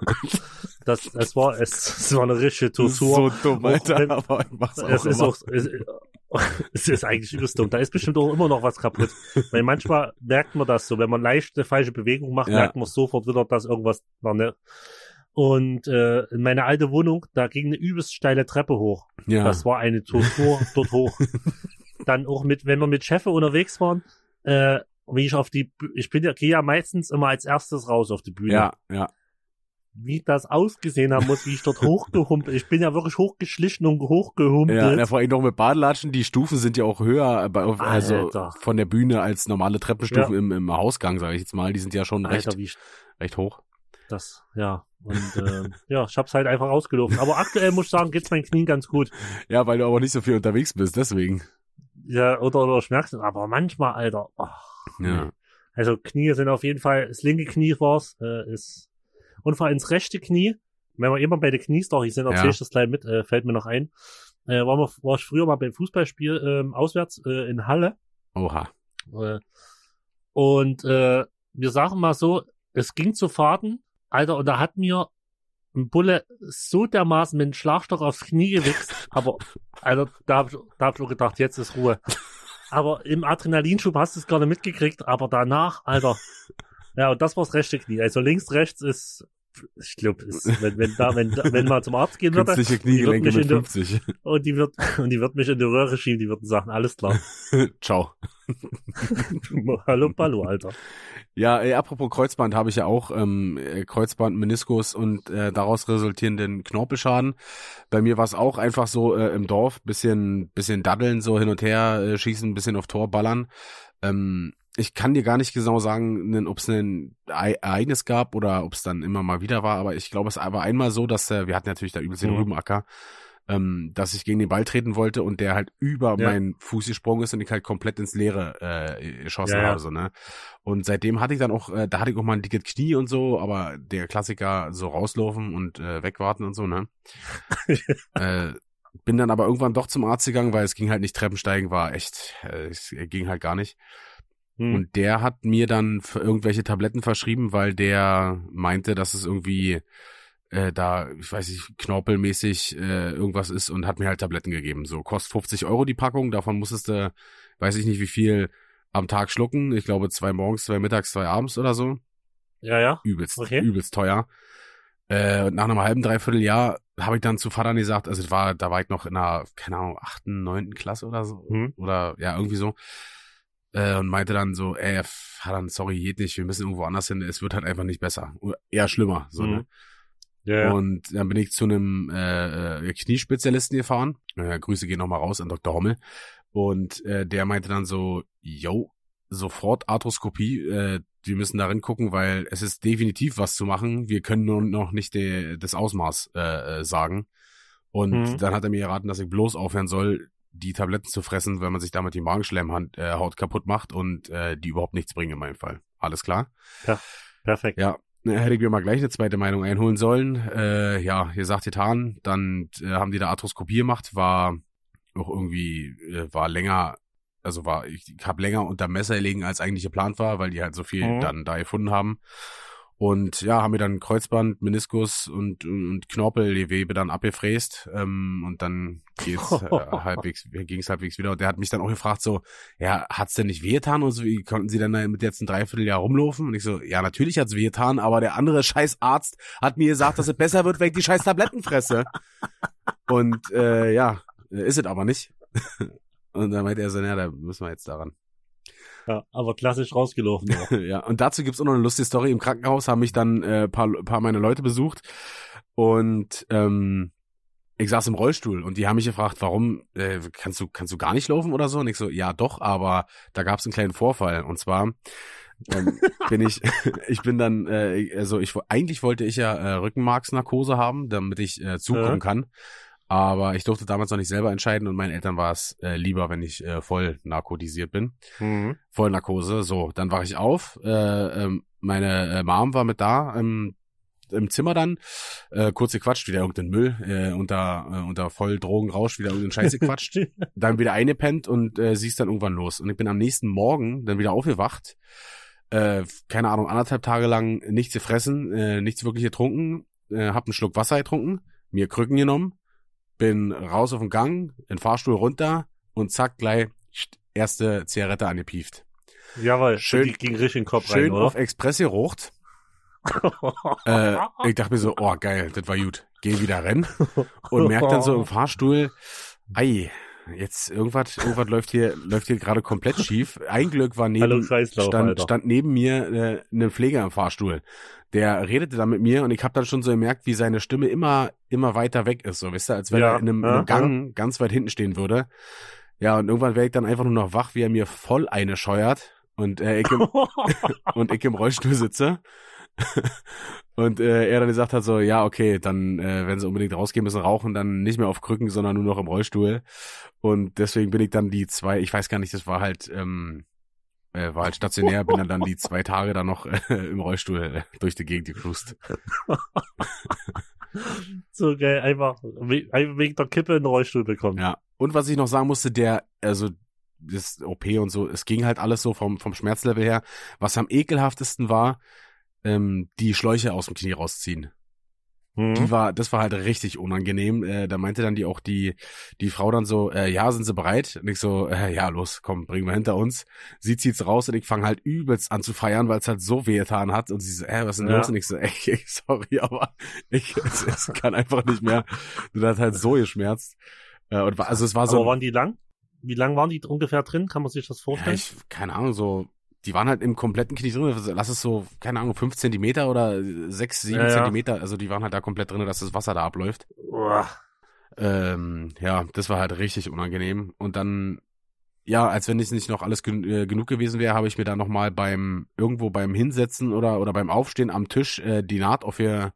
Das, das war, es, es war eine richtige Tortur. so dumm, Alter. wenn- aber es ist immer. auch, es, es ist eigentlich übelst dumm. Da ist bestimmt auch immer noch was kaputt. Weil manchmal merkt man das so, wenn man leichte falsche Bewegung macht, Ja. merkt man sofort wieder, dass irgendwas noch ne. Und äh, in meine alte Wohnung, da ging eine übelst steile Treppe hoch. ja. Das war eine Tortur dort hoch. Dann auch mit, wenn wir mit Chefe unterwegs waren, äh, wie ich auf die, ich bin ja, gehe ja meistens immer als erstes raus auf die Bühne. ja, ja. Wie das ausgesehen haben muss, wie ich dort hochgehumpelt, ich bin ja wirklich hochgeschlichen und hochgehumpelt. Ja, ja, vor allem noch mit Badelatschen, die Stufen sind ja auch höher, bei, also Alter. von der Bühne als normale Treppenstufen im, im Hausgang, sage ich jetzt mal. Die sind ja schon recht, Alter, wie ich recht hoch. das, ja. Und äh, ja, ich hab's halt einfach ausgelaufen. Aber aktuell muss ich sagen, geht's meinen Knien ganz gut. Ja, weil du aber nicht so viel unterwegs bist, deswegen. Ja, oder, oder Schmerzen. Aber manchmal, Alter, ach, Ja. Also Knie sind auf jeden Fall, das linke Knie war's, äh, ist, und vor allem das rechte Knie, wenn wir immer bei der Kniestory sind, erzähl Ja. ich das gleich mit, äh, fällt mir noch ein, äh, war, wir, war ich früher mal beim Fußballspiel ähm, auswärts äh, in Halle Oha. äh, und äh, wir sagen mal so, es ging zu Fahrten, Alter, und da hat mir ein Bulle so dermaßen mit dem Schlagstock aufs Knie gewichst, aber Alter, da hab ich, da hab ich auch gedacht, jetzt ist Ruhe. Aber im Adrenalinschub hast du es gerade mitgekriegt, aber danach, Alter, ja, und das war's rechte Knie. Also links, rechts ist, ich glaube, wenn, wenn da, wenn, wenn man zum Arzt gehen würde Künstliche Kniegelenke mit in der- 50. und die wird, und die wird mich in die Röhre schieben, die würden sagen, alles klar. Ciao. Hallo, Ballo, Alter. Ja, ey, apropos Kreuzband habe ich ja auch ähm, äh, Kreuzband, Meniskus und äh, daraus resultierenden Knorpelschaden. Bei mir war es auch einfach so äh, im Dorf, bisschen bisschen daddeln, so hin und her äh, schießen, bisschen auf Tor ballern. Ähm, ich kann dir gar nicht genau sagen, ob es ein Ei- Ereignis gab oder ob es dann immer mal wieder war, aber ich glaube, es war einmal so, dass äh, wir hatten natürlich da übelst den Mhm. Rübenacker, ähm, dass ich gegen den Ball treten wollte und der halt über Ja. meinen Fuß gesprungen ist und ich halt komplett ins Leere äh, geschossen Ja, ja. habe, so, ne? Und seitdem hatte ich dann auch, äh, da hatte ich auch mal ein dickes Knie und so, aber der Klassiker so rauslaufen und äh, wegwarten und so, ne? äh, bin dann aber irgendwann doch zum Arzt gegangen, weil es ging halt nicht Treppensteigen, war echt, äh, es ging halt gar nicht. Hm. Und der hat mir dann für irgendwelche Tabletten verschrieben, weil der meinte, dass es irgendwie äh, da, ich weiß nicht, knorpelmäßig äh, irgendwas ist und hat mir halt Tabletten gegeben. So, kostet 50 Euro die Packung, davon musstest du, weiß ich nicht wie viel am Tag schlucken. Ich glaube zwei morgens, zwei mittags, zwei abends oder so. ja, ja. Übelst, Okay. übelst teuer. Äh, und nach einem halben, dreiviertel Jahr habe ich dann zu Vater gesagt, also war, da war ich noch in einer, keine Ahnung, achten, neunten Klasse oder so. Hm. Oder ja, irgendwie so. Äh, und meinte dann so, ey, Vater, sorry, geht nicht, wir müssen irgendwo anders hin, es wird halt einfach nicht besser. Oder eher schlimmer. So, Mhm. ne? Ja, ja. Und dann bin ich zu einem äh, äh, Kniespezialisten gefahren. Äh, Grüße gehen nochmal raus an Dr. Hommel. Und äh, der meinte dann so, yo, sofort Arthroskopie. Äh, wir müssen darin gucken, weil es ist definitiv was zu machen. Wir können nur noch nicht de, das Ausmaß äh, äh sagen. Und mhm. dann hat er mir geraten, dass ich bloß aufhören soll, die Tabletten zu fressen, wenn man sich damit die Magenschleimhaut äh, kaputt macht und äh, die überhaupt nichts bringen in meinem Fall. Alles klar? Ja, perfekt. Ja, hätte ich mir mal gleich eine zweite Meinung einholen sollen. Äh, ja, ihr sagt getan, dann äh, haben die da Arthroskopie gemacht, war auch irgendwie, äh, war länger, also war, ich, ich habe länger unter Messer liegen, als eigentlich geplant war, weil die halt so viel mhm. dann da gefunden haben. Und ja, haben mir dann Kreuzband, Meniskus und, und Knorpelgewebe dann abgefräst. Ähm, und dann geht's äh, halbwegs, ging's halbwegs wieder. Und der hat mich dann auch gefragt, so, ja, hat's denn nicht wehgetan? Und so, wie konnten sie denn da mit jetzt ein Dreivierteljahr rumlaufen? Und ich so, ja, natürlich hat's wehgetan, aber der andere scheiß Arzt hat mir gesagt, dass es besser wird, wenn ich die scheiß Tabletten fresse. Und äh, ja, ist es aber nicht. Und dann meinte er so, ja, da müssen wir jetzt daran. Ja, aber klassisch rausgelaufen. ja, und dazu gibt's auch noch eine lustige Story. Im Krankenhaus haben mich dann äh, paar, paar meiner Leute besucht und ähm, ich saß im Rollstuhl und die haben mich gefragt, warum äh, kannst du kannst du gar nicht laufen oder so? Und ich so, ja doch, aber da gab's einen kleinen Vorfall und zwar ähm, bin ich ich bin dann äh, also ich eigentlich wollte ich ja äh, Rückenmarksnarkose haben, damit ich äh, zukommen ja. kann. Aber ich durfte damals noch nicht selber entscheiden und meinen Eltern war es äh, lieber, wenn ich äh, voll narkotisiert bin. Mhm. Voll Narkose. So, dann wache ich auf. Äh, ähm, meine äh, Mom war mit da ähm, im Zimmer dann. Äh, kurz gequatscht, wieder irgendein Müll, äh, unter, äh, unter voll Drogenrausch, wieder irgendein Scheiße quatscht. dann wieder eingepennt und äh, sie ist dann irgendwann los. Und ich bin am nächsten Morgen dann wieder aufgewacht. Äh, keine Ahnung, anderthalb Tage lang nichts gefressen, äh, nichts wirklich getrunken, äh, hab einen Schluck Wasser getrunken, mir Krücken genommen, bin raus auf den Gang, in den Fahrstuhl runter und zack, gleich erste Zigarette angepieft. Jawohl, schön, die ging richtig in den Kopf schön rein, oder? auf Express gerucht. äh, ich dachte mir so, oh geil, das war gut. Geh wieder rennen und merk dann so im Fahrstuhl, ei, jetzt irgendwas, irgendwas läuft hier, läuft hier gerade komplett schief. Ein Glück war neben, stand, stand neben mir äh, ein Pfleger im Fahrstuhl. Der redete dann mit mir und ich habe dann schon so gemerkt, wie seine Stimme immer, immer weiter weg ist, so, weißt du, als wenn ja, er in einem, ja, Gang ja. ganz weit hinten stehen würde. Ja, und irgendwann werde ich dann einfach nur noch wach, wie er mir voll eine scheuert und äh, ich im, und ich im Rollstuhl sitze. und äh, er dann gesagt hat so, ja, okay, dann, äh, wenn sie unbedingt rausgehen müssen, rauchen, dann nicht mehr auf Krücken, sondern nur noch im Rollstuhl. Und deswegen bin ich dann die zwei, ich weiß gar nicht, das war halt, ähm, äh, war halt stationär, bin dann, dann die zwei Tage dann noch äh, im Rollstuhl äh, durch die Gegend gecruised. so geil, einfach wegen der Kippe in den Rollstuhl bekommen. Ja. Und was ich noch sagen musste, der, also das OP und so, es ging halt alles so vom, vom Schmerzlevel her. Was am ekelhaftesten war, ähm, die Schläuche aus dem Knie rausziehen. Mhm. Die war, das war halt richtig unangenehm. Äh, da meinte dann die auch die, die Frau dann so, äh, ja, sind sie bereit? Und ich so, äh, ja, los, komm, bringen wir hinter uns. Sie zieht's raus und ich fange halt übelst an zu feiern, weil es halt so wehgetan hat. Und sie so, äh, was ist denn ja. los? Und ich so, ey, sorry, aber ich, es, es kann einfach nicht mehr. Du hast halt so geschmerzt. Äh, und war, also es war so. Aber waren die lang? Wie lang waren die ungefähr drin? Kann man sich das vorstellen? Ja, ich, keine Ahnung, so die waren halt im kompletten Knie drin. Lass es so, keine Ahnung, fünf Zentimeter oder sechs, sieben ja, Zentimeter. Also die waren halt da komplett drin, dass das Wasser da abläuft. Ähm, ja, das war halt richtig unangenehm. Und dann, ja, als wenn es nicht noch alles gen äh, genug gewesen wäre, habe ich mir da nochmal beim, irgendwo beim Hinsetzen oder, oder beim Aufstehen am Tisch äh, die Naht auf ihr,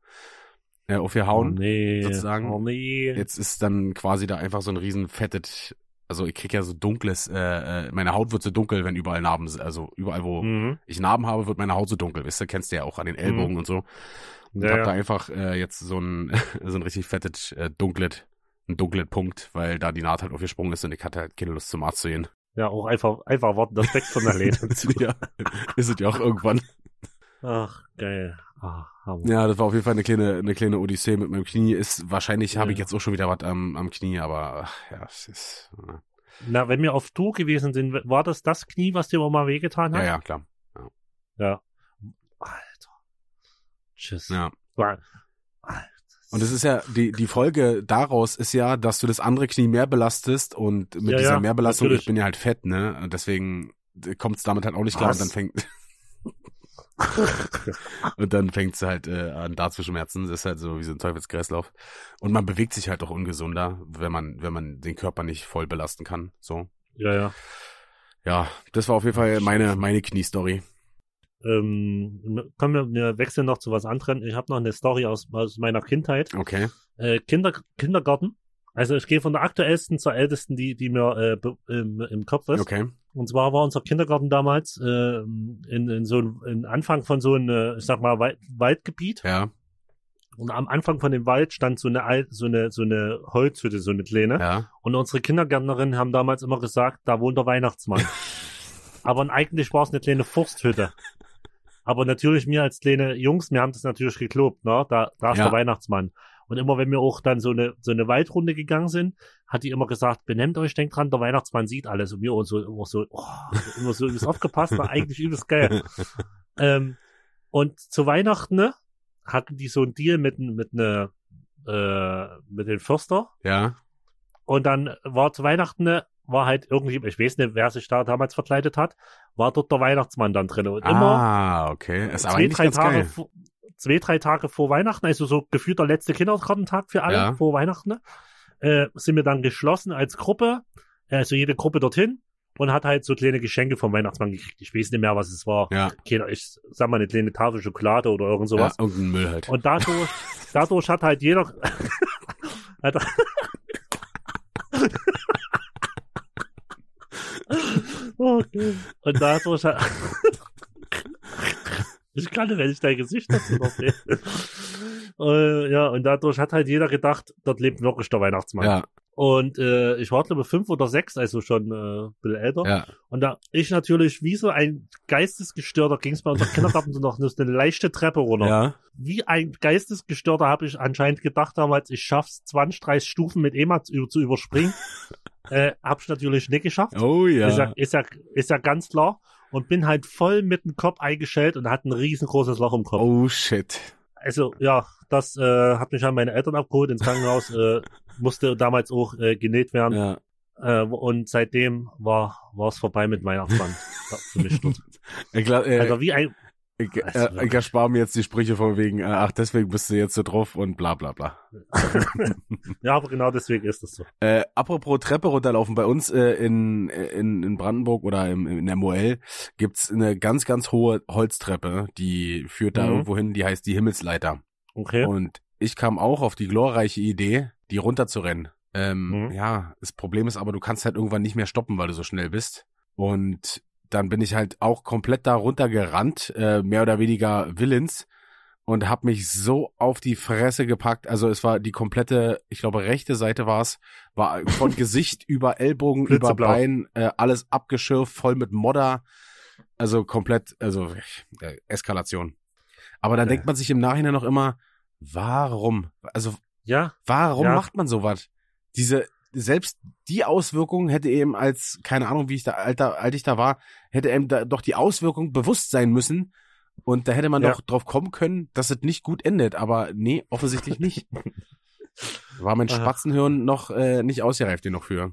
äh, auf ihr hauen. Oh nee. Sozusagen. Oh nee. Jetzt ist dann quasi da einfach so ein riesen fettet also ich krieg ja so dunkles, äh, äh, meine Haut wird so dunkel, wenn überall Narben sind. Also überall, wo mhm. ich Narben habe, wird meine Haut so dunkel. Weißt du, kennst du ja auch an den Ellbogen mhm. und so. Und ja, hab ja. da einfach äh, jetzt so ein, so ein richtig fettes, äh, dunkles, ein dunkles Punkt, weil da die Naht halt aufgesprungen ist und ich hatte halt keine Lust zum Arzt zu gehen. Ja, auch einfach, einfach warten, das wächst von der Lehne. ja, ist es ja auch irgendwann. Ach, geil. Ach, ja, das war auf jeden Fall eine kleine, eine kleine Odyssee mit meinem Knie. Ist wahrscheinlich ja. habe ich jetzt auch schon wieder was am, am Knie, aber ach, ja, es ist. Ja. Na, wenn wir auf Tour gewesen sind, war das das Knie, was dir auch mal wehgetan hat? Ja, ja, klar. Ja. ja. Alter. Tschüss. Ja. Alter. Und es ist ja, die, die Folge daraus ist ja, dass du das andere Knie mehr belastest und mit ja, dieser Mehrbelastung, natürlich. ich bin ja halt fett, ne? Und deswegen kommt es damit halt auch nicht klar was? und dann fängt. und dann fängt es halt äh, an da zu schmerzen. Das ist halt so wie so ein Teufelskreislauf. Und man bewegt sich halt auch ungesunder, wenn man, wenn man den Körper nicht voll belasten kann. So. Ja, ja. Ja, das war auf jeden Fall meine, meine Kniestory. Ähm, kommen wir, wir wechseln noch zu was anderem. Ich habe noch eine Story aus, aus meiner Kindheit. Okay. Äh, Kinder, Kindergarten. Also ich gehe von der aktuellsten zur ältesten, die, die mir äh, im, im Kopf ist. Okay. Und zwar war unser Kindergarten damals äh, in, in so ein in Anfang von so einem, ich sag mal, Wald, Waldgebiet. Ja. Und am Anfang von dem Wald stand so eine alt, so eine, so eine Holzhütte, so eine kleine. Ja. Und unsere Kindergärtnerinnen haben damals immer gesagt, da wohnt der Weihnachtsmann. Aber eigentlich war es eine kleine Forsthütte. Aber natürlich mir als kleine Jungs, wir haben das natürlich gelobt, ne? Da, da ist Ja. der Weihnachtsmann. Und immer wenn wir auch dann so eine, so eine Waldrunde gegangen sind, hat die immer gesagt, benehmt euch, denkt dran, der Weihnachtsmann sieht alles. Und wir und so, immer so, oh, immer so übelst aufgepasst, war eigentlich übelst geil. ähm, und zu Weihnachten, ne, hatten die so einen Deal mit, mit ne, äh, mit den Förster. Ja. Und dann war zu Weihnachten, ne, war halt irgendwie, ich weiß nicht, wer sich da damals verkleidet hat, war dort der Weihnachtsmann dann drin. Und immer Ah, okay. Ist aber zwei, eigentlich drei Tage, geil. Zwei, drei Tage vor Weihnachten, also so gefühlt der letzte Kindergartentag für alle Ja. vor Weihnachten, ne, äh, sind wir dann geschlossen als Gruppe, also jede Gruppe dorthin und hat halt so kleine Geschenke vom Weihnachtsmann gekriegt. Ich weiß nicht mehr, was es war. Ja. Keine, ich sag mal eine kleine Tafel Schokolade oder irgend Ja, sowas. irgendein Müll halt. Und dadurch, dadurch hat halt jeder. hat, okay. Und dadurch hat. Ich kann nicht, wenn ich dein Gesicht dazu noch sehe. äh, ja, und dadurch hat halt jeder gedacht, dort lebt wirklich der Weihnachtsmann. Ja, Und äh, ich war glaube fünf oder sechs, also schon äh, ein bisschen älter. ja. Und da ich natürlich wie so ein Geistesgestörter ging es bei unserem Kindergarten so noch eine leichte Treppe runter Ja. wie ein Geistesgestörter habe ich anscheinend gedacht damals, ich schaff's 20, 30 Stufen mit EMA zu, zu überspringen. äh, hab ich natürlich nicht geschafft. Oh ja. Ist, ja, ist, ja, ist ja ganz klar. Und bin halt voll mit dem Kopf eingeschellt und hatte ein riesengroßes Loch im Kopf. Oh shit. Also ja, das äh, hat mich an meine Eltern abgeholt ins Krankenhaus. äh, musste damals auch äh, genäht werden. Ja. Äh, und seitdem war war es vorbei mit Weihnachtsmann. Für mich dort. Ich, glaub, äh, Also wie ein... ich, äh, ich erspare mir jetzt die Sprüche von wegen, äh, ach, deswegen bist du jetzt so drauf und bla bla bla. ja, aber genau deswegen ist es so. Äh, apropos Treppe runterlaufen, bei uns äh, in, in, in Brandenburg oder im, in der MOL gibt's eine ganz, ganz hohe Holztreppe, die führt da Mhm. irgendwo hin, die heißt die Himmelsleiter. Okay. Und ich kam auch auf die glorreiche Idee, die runterzurennen. Ähm, Mhm. Ja, das Problem ist aber, du kannst halt irgendwann nicht mehr stoppen, weil du so schnell bist. Und dann bin ich halt auch komplett da runtergerannt, äh, mehr oder weniger willens und hab mich so auf die Fresse gepackt. Also es war die komplette, ich glaube rechte Seite war es, war von Gesicht über Ellbogen, über. Bein, äh, alles abgeschürft, voll mit Modder. Also komplett, also äh, Eskalation. Aber dann Okay. denkt man sich im Nachhinein noch immer, warum? Also Ja, warum Ja. macht man sowas? Diese, selbst die Auswirkung hätte eben als, keine Ahnung, wie ich da, alter, alt ich da war, hätte eben da doch die Auswirkung bewusst sein müssen. Und da hätte man Ja. doch drauf kommen können, dass es nicht gut endet. Aber nee, offensichtlich nicht. War mein. Spatzenhirn noch äh, nicht ausgereift genug für.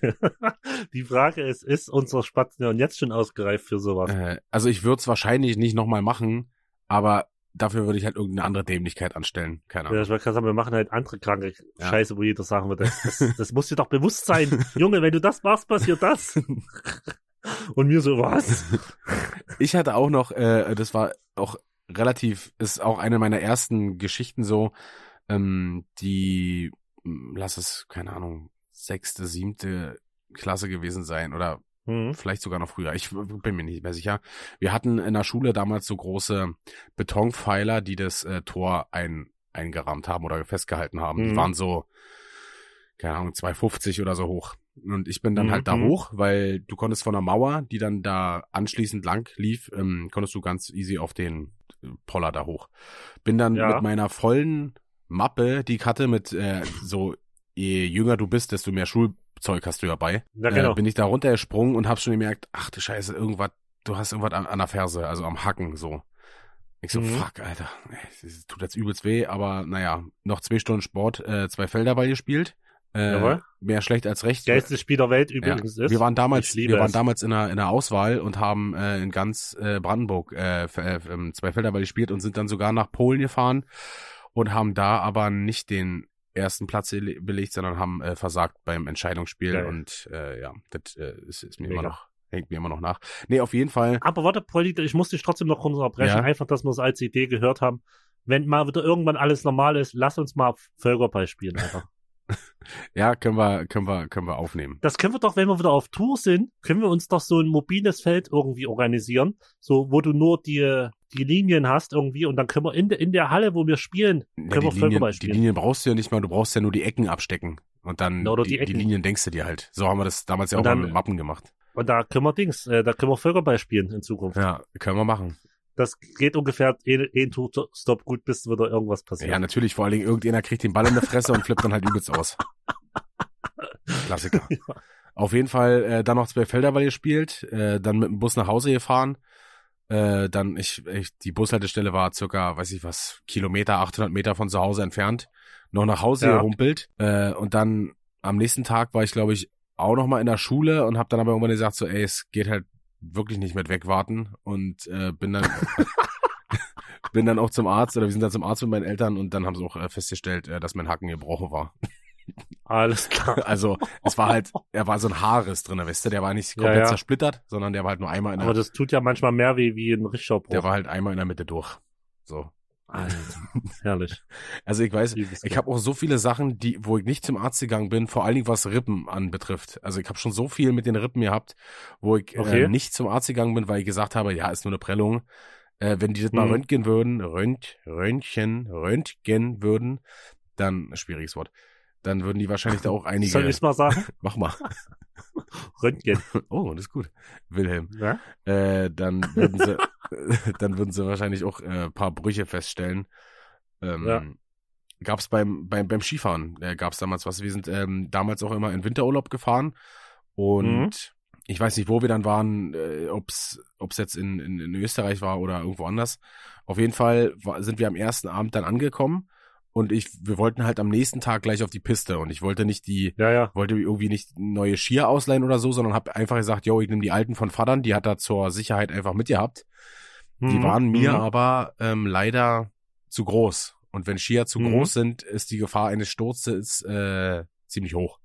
die Frage ist, ist unser Spatzenhirn jetzt schon ausgereift für sowas? Äh, also ich würde es wahrscheinlich nicht nochmal machen, aber dafür würde ich halt irgendeine andere Dämlichkeit anstellen. Keine Ja, Ahnung. ich wollte gerade sagen, wir machen halt andere kranke Ja. Scheiße, wo jeder sagen würde, das, das, das muss dir doch bewusst sein. Junge, wenn du das machst, passiert das. Und mir so, was? Ich hatte auch noch, äh, das war auch relativ, ist auch eine meiner ersten Geschichten so, ähm, die, mh, lass es, keine Ahnung, sechste, siebte Klasse gewesen sein oder Hm. vielleicht sogar noch früher. Ich bin mir nicht mehr sicher. Wir hatten in der Schule damals so große Betonpfeiler, die das äh, Tor ein, eingerahmt haben oder festgehalten haben. Die Mhm. waren so, keine Ahnung, 250 oder so hoch. Und ich bin dann Mhm. halt da hoch, weil du konntest von der Mauer, die dann da anschließend lang lief, ähm, konntest du ganz easy auf den äh, Poller da hoch. Bin dann Ja. mit meiner vollen Mappe, die ich hatte, mit äh, so, je jünger du bist, desto mehr Schulzeug hast du dabei. Ja, genau. Äh, bin ich da runtergesprungen und hab schon gemerkt, ach du Scheiße, irgendwas, du hast irgendwas an, an der Ferse, also am Hacken so. Ich so, Mhm. fuck, Alter, das tut jetzt übelst weh, aber naja, noch zwei Stunden Sport, äh, zwei Felderball gespielt. Äh, Jawohl. mehr schlecht als recht. Geilstes Spiel der Welt Ja. übrigens ist. Wir waren damals, wir waren es. damals in einer, in einer Auswahl und haben äh, in ganz äh, Brandenburg äh, äh, ähm, zwei Felderball gespielt und sind dann sogar nach Polen gefahren und haben da aber nicht den ersten Platz belegt, sondern haben äh, versagt beim Entscheidungsspiel Geil. und äh, ja, das äh, ist, ist mir Mega. immer noch hängt mir immer noch nach. Nee, auf jeden Fall. Aber warte, Polly, ich muss dich trotzdem noch kurz unterbrechen, Ja. einfach, dass wir es als Idee gehört haben. Wenn mal wieder irgendwann alles normal ist, lass uns mal Völkerball spielen, Alter. Ja, können wir, können wir, können wir aufnehmen. Das können wir doch, wenn wir wieder auf Tour sind, können wir uns doch so ein mobiles Feld irgendwie organisieren, so wo du nur die, die Linien hast irgendwie und dann können wir in, der in der Halle, wo wir spielen, Ja, können die, wir Linien, Völkerball die spielen. Linien brauchst du ja nicht mal, du brauchst ja nur die Ecken abstecken. Und dann Oder die, die die. Linien denkst du dir halt. So haben wir das damals ja auch Und mal dann- mit Mappen gemacht. Und da können wir Dings, äh, da können wir Völkerball spielen in Zukunft. Ja, können wir machen. Das geht ungefähr ein, ein Tour-Stop gut, bis wieder irgendwas passiert. Ja, natürlich, vor allen Dingen irgendjemand kriegt den Ball in der Fresse und flippt dann halt übelst aus. Klassiker. Auf jeden Fall äh, dann noch zwei Felderball gespielt, äh, dann mit dem Bus nach Hause gefahren. Äh, dann ich, ich die Bushaltestelle war circa, weiß ich was, Kilometer, 800 Meter von zu Hause entfernt. Noch nach Hause Ja. gehumpelt äh, und dann am nächsten Tag war ich, glaube ich, auch noch mal in der Schule und habe dann aber irgendwann gesagt so, ey, es geht halt wirklich nicht mit wegwarten und äh, bin dann bin dann auch zum Arzt oder wir sind dann zum Arzt mit meinen Eltern und dann haben sie auch äh, festgestellt, äh, dass mein Hacken gebrochen war. Alles klar. Also es war halt, er war so ein Haarriss drin, weißt du, der war nicht komplett Ja, ja. zersplittert, sondern der war halt nur einmal in der, Aber das tut ja manchmal mehr weh wie ein richtiger Bruch. der war halt einmal in der Mitte durch. So. Alter, herrlich. Also ich weiß, ich habe auch so viele Sachen, die, wo ich nicht zum Arzt gegangen bin, vor allen Dingen was Rippen anbetrifft. Also ich habe schon so viel mit den Rippen gehabt, wo ich Okay. äh, nicht zum Arzt gegangen bin, weil ich gesagt habe, ja, ist nur eine Prellung. Äh, wenn die das mal Mhm. röntgen würden, rönt, Röntgen, röntgen würden, dann, schwieriges Wort, dann würden die wahrscheinlich da auch einige, Soll ich mal sagen? mach mal, Röntgen. oh, das ist gut, Wilhelm, Ja? äh, dann würden sie, dann würden sie wahrscheinlich auch äh, paar Brüche feststellen. Ähm, Ja. Gab's beim, beim, beim Skifahren, äh, gab's damals was. Wir sind ähm, damals auch immer in Winterurlaub gefahren und Mhm. ich weiß nicht, wo wir dann waren, äh, ob's ob's jetzt in, in, in Österreich war oder irgendwo anders. Auf jeden Fall war, sind wir am ersten Abend dann angekommen und ich, wir wollten halt am nächsten Tag gleich auf die Piste und ich wollte nicht die, Ja, ja. wollte irgendwie nicht neue Skier ausleihen oder so, sondern habe einfach gesagt, yo, ich nehme die alten von Vatern, die hat er zur Sicherheit einfach mitgehabt. Die Mhm. waren mir Mhm. aber ähm, leider zu groß. Und wenn Skier zu Mhm. groß sind, ist die Gefahr eines Sturzes äh, ziemlich hoch.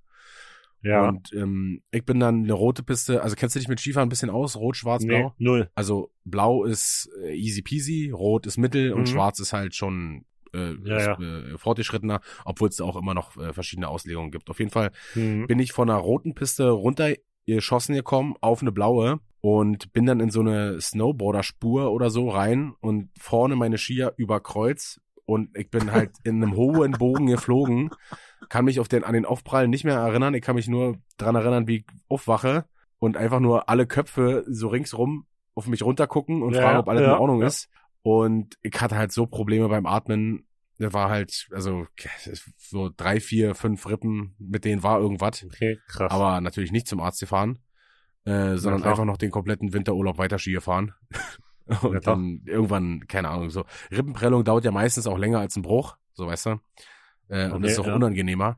Ja. Und ähm, ich bin dann eine rote Piste, also kennst du dich mit Skifahren ein bisschen aus? Rot, schwarz, nee, blau? null. Also blau ist äh, easy peasy, rot ist mittel und Mhm. schwarz ist halt schon äh, Ja, ja. äh, fortgeschrittener, obwohl es da auch immer noch äh, verschiedene Auslegungen gibt. Auf jeden Fall Mhm. bin ich von einer roten Piste runtergeschossen gekommen auf eine blaue und bin dann in so eine Snowboarder-Spur oder so rein und vorne meine Skier über Kreuz und ich bin halt in einem hohen Bogen geflogen, kann mich auf den, an den Aufprall nicht mehr erinnern, ich kann mich nur dran erinnern, wie ich aufwache und einfach nur alle Köpfe so ringsrum auf mich runtergucken und Ja, fragen, ob alles ja, in Ordnung ja. ist. Und ich hatte halt so Probleme beim Atmen. Der war halt, also so drei, vier, fünf Rippen, mit denen war irgendwas. Okay, krass. Aber natürlich nicht zum Arzt gefahren, äh, sondern einfach noch den kompletten Winterurlaub weiter Ski gefahren. Und Ja, dann irgendwann, keine Ahnung, so. Rippenprellung dauert ja meistens auch länger als ein Bruch, so weißt du. Äh, und Okay, ist auch ja. unangenehmer.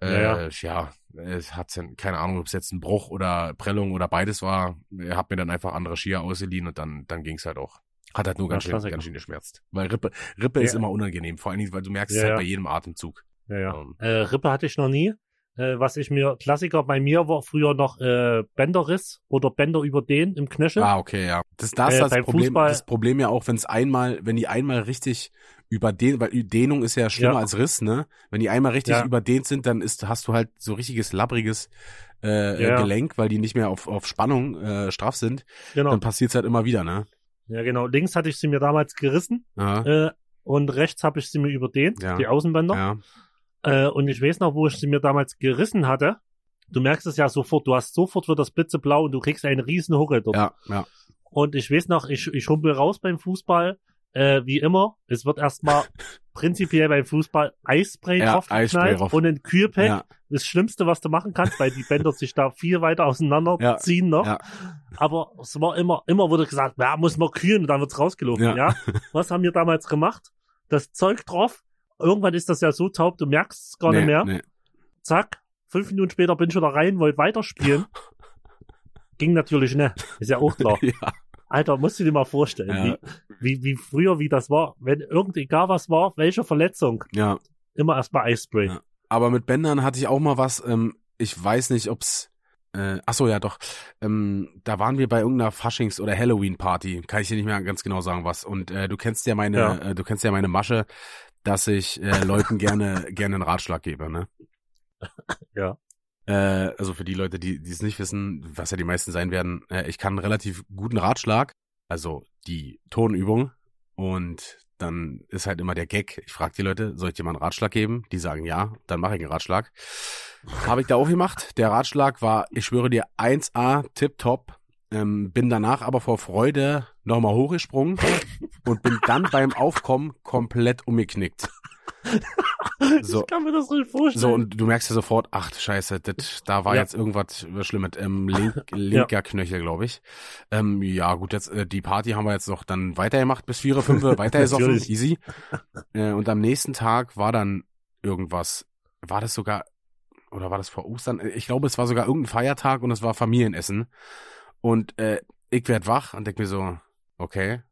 Äh, Ja, ja, es hat keine Ahnung, ob es jetzt ein Bruch oder Prellung oder beides war. Er hat mir dann einfach andere Skier ausgeliehen und dann, dann ging's halt auch. Hat halt nur Ja, ganz schön, ganz schön geschmerzt. Weil Rippe, Rippe ist Ja. immer unangenehm, vor allen Dingen, weil du merkst es halt bei jedem Atemzug. ja, ja. Ähm, Äh, Rippe hatte ich noch nie. Äh, was ich mir, Klassiker bei mir war früher noch äh, Bänderriss oder Bänder über den im Knöchel. Ah, okay, ja. Das, das Äh, ist das Problem, Fußball- das Problem ja auch, wenn es einmal, wenn die einmal richtig überdehnt, weil Dehnung ist ja schlimmer Ja. als Riss, ne? Wenn die einmal richtig Ja. überdehnt sind, dann ist, hast du halt so richtiges labbriges äh, Ja. Gelenk, weil die nicht mehr auf, auf Spannung äh, straff sind. genau. Dann passiert's halt immer wieder, ne? Ja, genau. Links hatte ich sie mir damals gerissen äh, und rechts habe ich sie mir überdehnt, Ja. die Außenbänder. ja. Äh, und ich weiß noch, wo ich sie mir damals gerissen hatte. Du merkst es ja sofort, du hast sofort wird das blitzeblau und du kriegst einen riesen Huckel dort. Ja, ja. Und ich weiß noch, ich, ich humpel raus beim Fußball, äh, wie immer. Es wird erstmal prinzipiell beim Fußball Eisspray Ja, draufgeknallt Eisspray drauf. und ein Kühlpack. Ja, Das Schlimmste, was du machen kannst, weil die Bänder sich da viel weiter auseinanderziehen noch. ja. Aber es war immer, immer wurde gesagt, ja, muss man kühlen und dann wird's rausgelaufen, Ja. ja. Was haben wir damals gemacht? Das Zeug drauf. Irgendwann ist das ja so taub, du merkst es gar nee, nicht mehr. Nee. Zack. Fünf Minuten später bin ich wieder rein, wollte weiterspielen. Ging natürlich nicht. Ist ja auch klar. Ja, Alter, musst du dir mal vorstellen, Ja. wie, wie, wie früher, wie das war. Wenn irgend egal was war, welche Verletzung, ja. immer erstmal Eisspray. Ja. Aber mit Bändern hatte ich auch mal was, ähm, ich weiß nicht, ob's, Äh, ach so, ja, doch. Ähm, da waren wir bei irgendeiner Faschings- oder Halloween-Party. Kann ich dir nicht mehr ganz genau sagen, was. Und äh, du kennst ja meine, Ja. Äh, du kennst ja meine Masche, dass ich äh, Leuten gerne gerne einen Ratschlag gebe, ne? Ja. Äh, also für die Leute, die die es nicht wissen, was ja die meisten sein werden, äh, ich kann einen relativ guten Ratschlag, also die Tonübung. Und dann ist halt immer der Gag. Ich frage die Leute, soll ich dir mal einen Ratschlag geben? Die sagen ja, dann mache ich einen Ratschlag. Habe ich da auch gemacht. Der Ratschlag war, ich schwöre dir, 1A, tipptopp. Ähm, bin danach aber vor Freude nochmal hochgesprungen und bin dann beim Aufkommen komplett umgeknickt. So. Ich kann mir das nicht vorstellen. So, und du merkst ja sofort, ach scheiße, das, da war Ja. jetzt irgendwas Schlimmes. Ähm, link, linker Knöchel, glaube ich. Ähm, ja, gut, jetzt äh, die Party haben wir jetzt noch dann weitergemacht bis 4, 5, weitergesoffen, easy. Äh, und am nächsten Tag war dann irgendwas. War das sogar, oder war das vor Ostern? Ich glaube, es war sogar irgendein Feiertag und es war Familienessen. Und äh, ich werd wach und denk mir so, okay,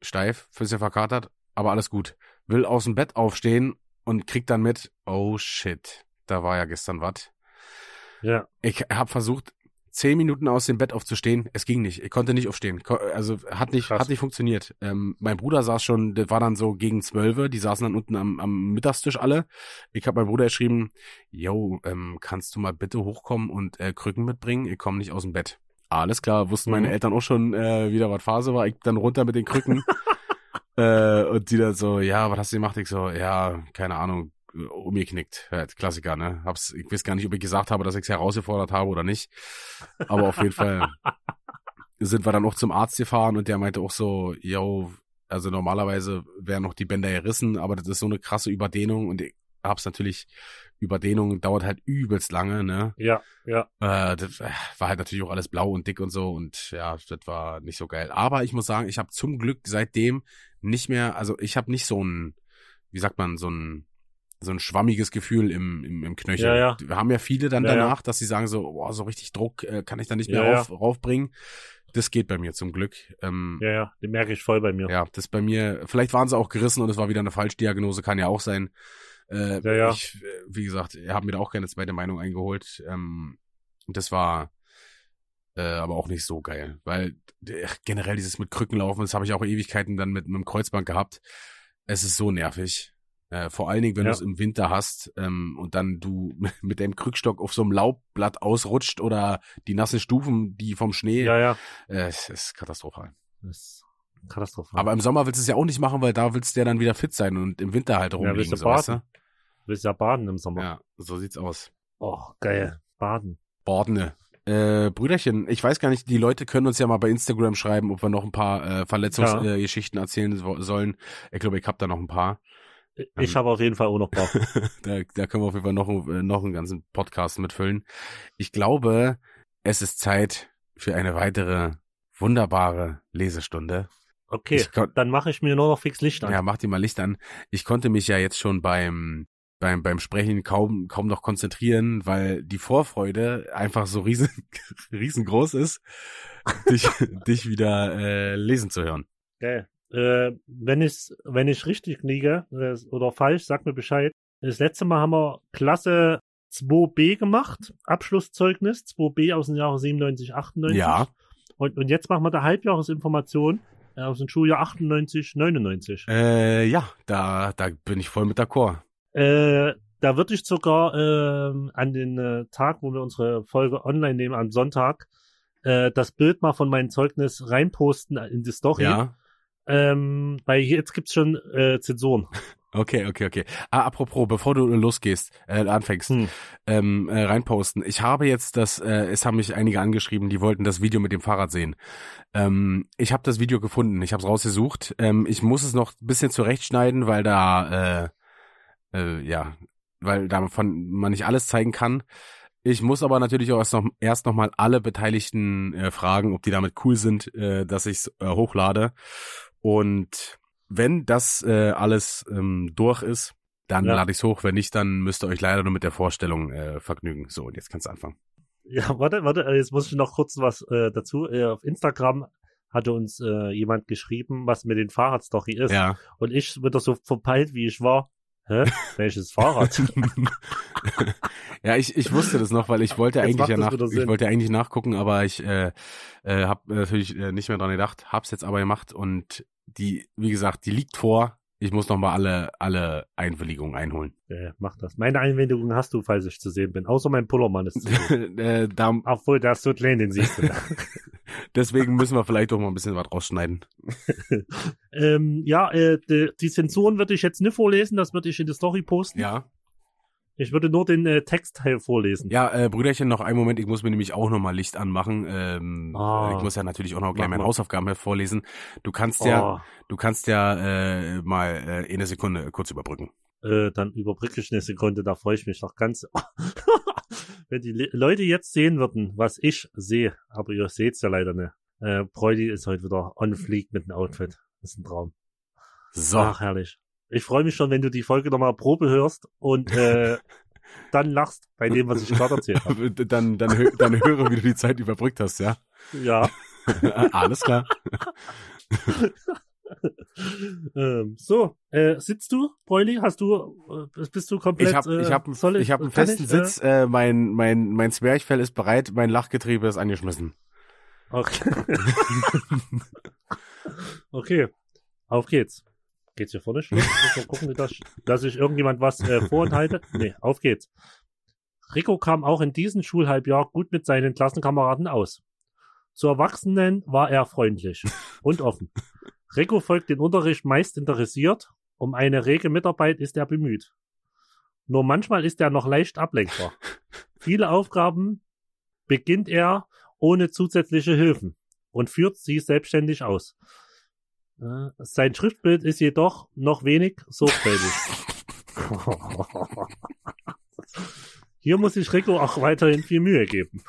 steif, Füße verkatert, aber alles gut. Will aus dem Bett aufstehen und krieg dann mit, oh shit, da war ja gestern was. ja. Ich habe versucht, zehn Minuten aus dem Bett aufzustehen. Es ging nicht. Ich konnte nicht aufstehen. Also hat nicht, Krass. hat nicht funktioniert. Ähm, mein Bruder saß schon, das war dann so gegen zwölfe. Die saßen dann unten am, am Mittagstisch alle. Ich habe meinem Bruder geschrieben, yo, ähm, kannst du mal bitte hochkommen und äh, Krücken mitbringen? Ich komme nicht aus dem Bett. Alles klar, wussten meine Mhm. Eltern auch schon äh, wieder, was Phase war. Ich dann runter mit den Krücken. äh, und die dann so, ja, was hast du gemacht? Ich so, ja, keine Ahnung, umgeknickt. Ja, Klassiker, ne? Hab's, ich weiß gar nicht, ob ich gesagt habe, dass ich es herausgefordert habe oder nicht. Aber auf jeden Fall sind wir dann auch zum Arzt gefahren und der meinte auch so, yo, also normalerweise wären noch die Bänder gerissen, aber das ist so eine krasse Überdehnung und ich hab's natürlich, Überdehnung dauert halt übelst lange, ne? Ja, ja. Äh, das äh, war halt natürlich auch alles blau und dick und so und ja, das war nicht so geil. Aber ich muss sagen, ich habe zum Glück seitdem nicht mehr, also ich habe nicht so ein, wie sagt man, so ein so ein schwammiges Gefühl im, im, im Knöchel. Ja, ja. Wir haben ja viele dann Ja, danach, dass sie sagen so, boah, so richtig Druck äh, kann ich da nicht mehr rauf, raufbringen. Das geht bei mir zum Glück. Ähm, Ja, ja. Den merke ich voll bei mir. ja, das bei mir, vielleicht waren sie auch gerissen und es war wieder eine Falschdiagnose, kann ja auch sein. Äh, Ja, ja. Ich, äh, wie gesagt, habe mir da auch keine zweite Meinung eingeholt. Ähm, und das war äh, aber auch nicht so geil, weil äh, generell dieses mit Krücken laufen, das habe ich auch Ewigkeiten dann mit, mit dem Kreuzband gehabt. Es ist so nervig. Äh, vor allen Dingen, wenn Ja. du es im Winter hast ähm, und dann du mit deinem Krückstock auf so einem Laubblatt ausrutscht oder die nassen Stufen, die vom Schnee, Ja, ja. äh, es ist katastrophal. Das ist katastrophal. Aber im Sommer willst du es ja auch nicht machen, weil da willst du ja dann wieder fit sein und im Winter halt ja, rumliegen. willst du so, weißt baden? Willst ja baden im Sommer. Ja, so sieht's aus. Oh, geil. Baden. Bordene. Äh, Brüderchen, ich weiß gar nicht, die Leute können uns ja mal bei Instagram schreiben, ob wir noch ein paar äh, Verletzungsgeschichten äh, Geschichten erzählen so, sollen. Ich glaube, ich habe da noch ein paar. Ich Ähm. habe auf jeden Fall auch noch Bock. da, da können wir auf jeden Fall noch, äh, noch einen ganzen Podcast mitfüllen. Ich glaube, es ist Zeit für eine weitere wunderbare Lesestunde. Okay, dann mache ich mir nur noch fix Licht an. Ja, mach dir mal Licht an. Ich konnte mich ja jetzt schon beim beim beim Sprechen kaum kaum noch konzentrieren, weil die Vorfreude einfach so riesen riesengroß ist, dich dich wieder äh, lesen zu hören. Geil. Äh, wenn ich wenn ich richtig liege äh, oder falsch, sag mir Bescheid. Das letzte Mal haben wir Klasse 2b gemacht, Abschlusszeugnis 2b aus dem Jahre 97, 98. Ja. Und, und jetzt machen wir da Halbjahresinformation äh, aus dem Schuljahr 98, 99. Äh, ja, da da bin ich voll mit d'accord. Äh, da würde ich sogar ähm, an den äh, Tag, wo wir unsere Folge online nehmen, am Sonntag, äh, das Bild mal von meinem Zeugnis reinposten in die Story. Ja. Ähm, weil jetzt gibt's schon äh, Zensuren. Okay, okay, okay. Ah, apropos, bevor du losgehst, äh, anfängst, Hm. ähm, äh, reinposten. Ich habe jetzt das, äh, es haben mich einige angeschrieben, die wollten das Video mit dem Fahrrad sehen. Ähm, ich habe das Video gefunden, ich habe es rausgesucht. Ähm, ich muss es noch ein bisschen zurechtschneiden, weil da, äh, äh, ja, weil davon man nicht alles zeigen kann. Ich muss aber natürlich auch erst noch, erst noch mal alle Beteiligten äh, fragen, ob die damit cool sind, äh, dass ich es äh, hochlade. Und wenn das äh, alles ähm, durch ist, dann Ja. lade ich es hoch. Wenn nicht, dann müsst ihr euch leider nur mit der Vorstellung äh, vergnügen. So, und jetzt kannst du anfangen. Ja, warte, warte, äh, jetzt muss ich noch kurz was äh, dazu. Äh, auf Instagram hatte uns äh, jemand geschrieben, was mit den Fahrradstory ist. Ja, Und ich, wieder so verpeilt wie ich war, Hä? Welches Fahrrad? ja, ich, ich wusste das noch, weil ich wollte Jetzt eigentlich ja nach, ich wollte eigentlich nachgucken, aber ich äh, äh, habe natürlich äh, nicht mehr dran gedacht, hab's jetzt aber gemacht und die, wie gesagt, die liegt vor. Ich muss noch mal alle alle Einwilligungen einholen. äh, mach das. Meine Einwendungen hast du, falls ich zu sehen bin. Außer mein Pullermann ist zu sehen. äh, da, Obwohl, der ist so klein, den siehst du. deswegen müssen wir vielleicht doch mal ein bisschen was rausschneiden. ähm, ja, äh, die, die Zensuren würde ich jetzt nicht vorlesen, das würde ich in die Story posten. Ja. Ich würde nur den äh, Textteil vorlesen. Ja, äh, Brüderchen, noch einen Moment, ich muss mir nämlich auch noch mal Licht anmachen. Ähm, Ah. äh, ich muss ja natürlich auch noch gleich meine. Hausaufgaben vorlesen. Du kannst ja, Oh, du kannst ja äh, mal äh, eine Sekunde kurz überbrücken. äh, dann überbrücke ich eine Sekunde, da freue ich mich doch ganz. Wenn die Le Leute jetzt sehen würden, was ich sehe, aber ihr seht's ja leider nicht. Äh, Bräudi ist heute wieder on fleek mit dem Outfit. Das ist ein Traum. So. Ach, herrlich. Ich freue mich schon, wenn du die Folge nochmal Probe hörst und äh, dann lachst bei dem, was ich gerade erzählt habe. dann, dann, hö- dann höre, wie du die Zeit überbrückt hast, ja? Ja. Alles klar. ähm, so, äh, sitzt du, Bräuli? Hast du, äh, bist du komplett? Ich habe ich hab, äh, ich hab einen festen ich, Sitz, äh, mein, mein, mein Zwerchfell ist bereit, mein Lachgetriebe ist angeschmissen. Okay. okay, auf geht's. Geht's hier vorne schon? Mal gucken, dass, dass ich irgendjemand was äh, vorenthalte. Nee, auf geht's. Rico kam auch in diesem Schulhalbjahr gut mit seinen Klassenkameraden aus. Zu Erwachsenen war er freundlich und offen. Rico folgt den Unterricht meist interessiert, um eine rege Mitarbeit ist er bemüht. Nur manchmal ist er noch leicht ablenkbar. Viele Aufgaben beginnt er ohne zusätzliche Hilfen und führt sie selbstständig aus. Sein Schriftbild ist jedoch noch wenig sorgfältig. Hier muss sich Rico auch weiterhin viel Mühe geben.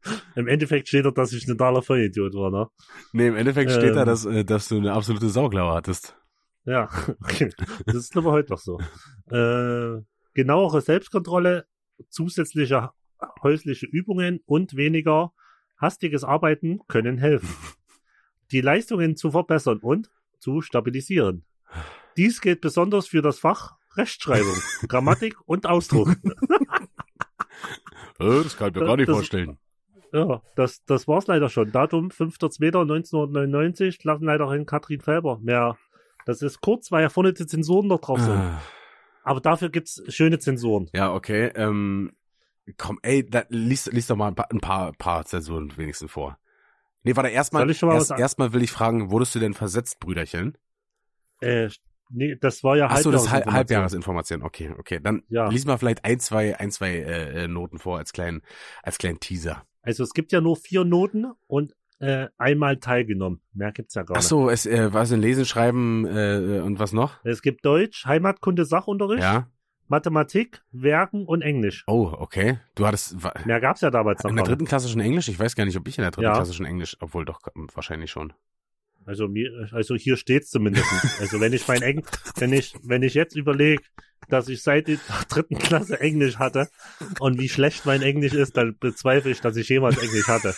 Im Endeffekt steht da, dass ich ein totaler Vollidiot war, ne? Nee, im Endeffekt steht da, Ähm. dass, äh, dass du eine absolute Sauklaue hattest. Ja, okay. Das ist aber heute noch so. Äh, genauere Selbstkontrolle, zusätzliche häusliche Übungen und weniger hastiges Arbeiten können helfen, die Leistungen zu verbessern und zu stabilisieren. Dies gilt besonders für das Fach Rechtschreibung, Grammatik und Ausdruck. Äh, das kann ich mir gar nicht das- vorstellen. Ja, das, das war's leider schon. Datum 5.2.1999, Klassenleiterin Katrin Felber. Mehr, das ist kurz, weil ja vorne die Zensuren noch drauf sind. Ah. Aber dafür gibt's schöne Zensuren. Ja, okay. Ähm, komm, ey, da, lies, lies doch mal ein paar, ein paar, paar Zensuren wenigstens vor. Nee, warte, erstmal, erst, erstmal will ich fragen, wurdest du denn versetzt, Brüderchen? Äh, nee, das war ja Ach so, das Halb Halbjahresinformation. Okay, okay. Dann Ja. lies mal vielleicht ein, zwei, ein, zwei äh, äh, Noten vor als kleinen, als kleinen Teaser. Also es gibt ja nur vier Noten und äh, einmal teilgenommen. Mehr gibt's ja gar Ach so, es äh, was in Lesen, Schreiben äh, und was noch? nicht. Es gibt Deutsch, Heimatkunde, Sachunterricht, Ja. Mathematik, Werken und Englisch. Oh, okay. Du hattest Mehr gab's ja damals noch in der dritten Klasse schon Englisch. Ich weiß gar nicht, ob ich in der dritten Ja. Klasse schon Englisch, obwohl doch wahrscheinlich schon. Also mir, also hier steht's zumindest. also wenn ich mein Eng, wenn ich, wenn ich jetzt überlege, dass ich seit der dritten Klasse Englisch hatte und wie schlecht mein Englisch ist, dann bezweifle ich, dass ich jemals Englisch hatte.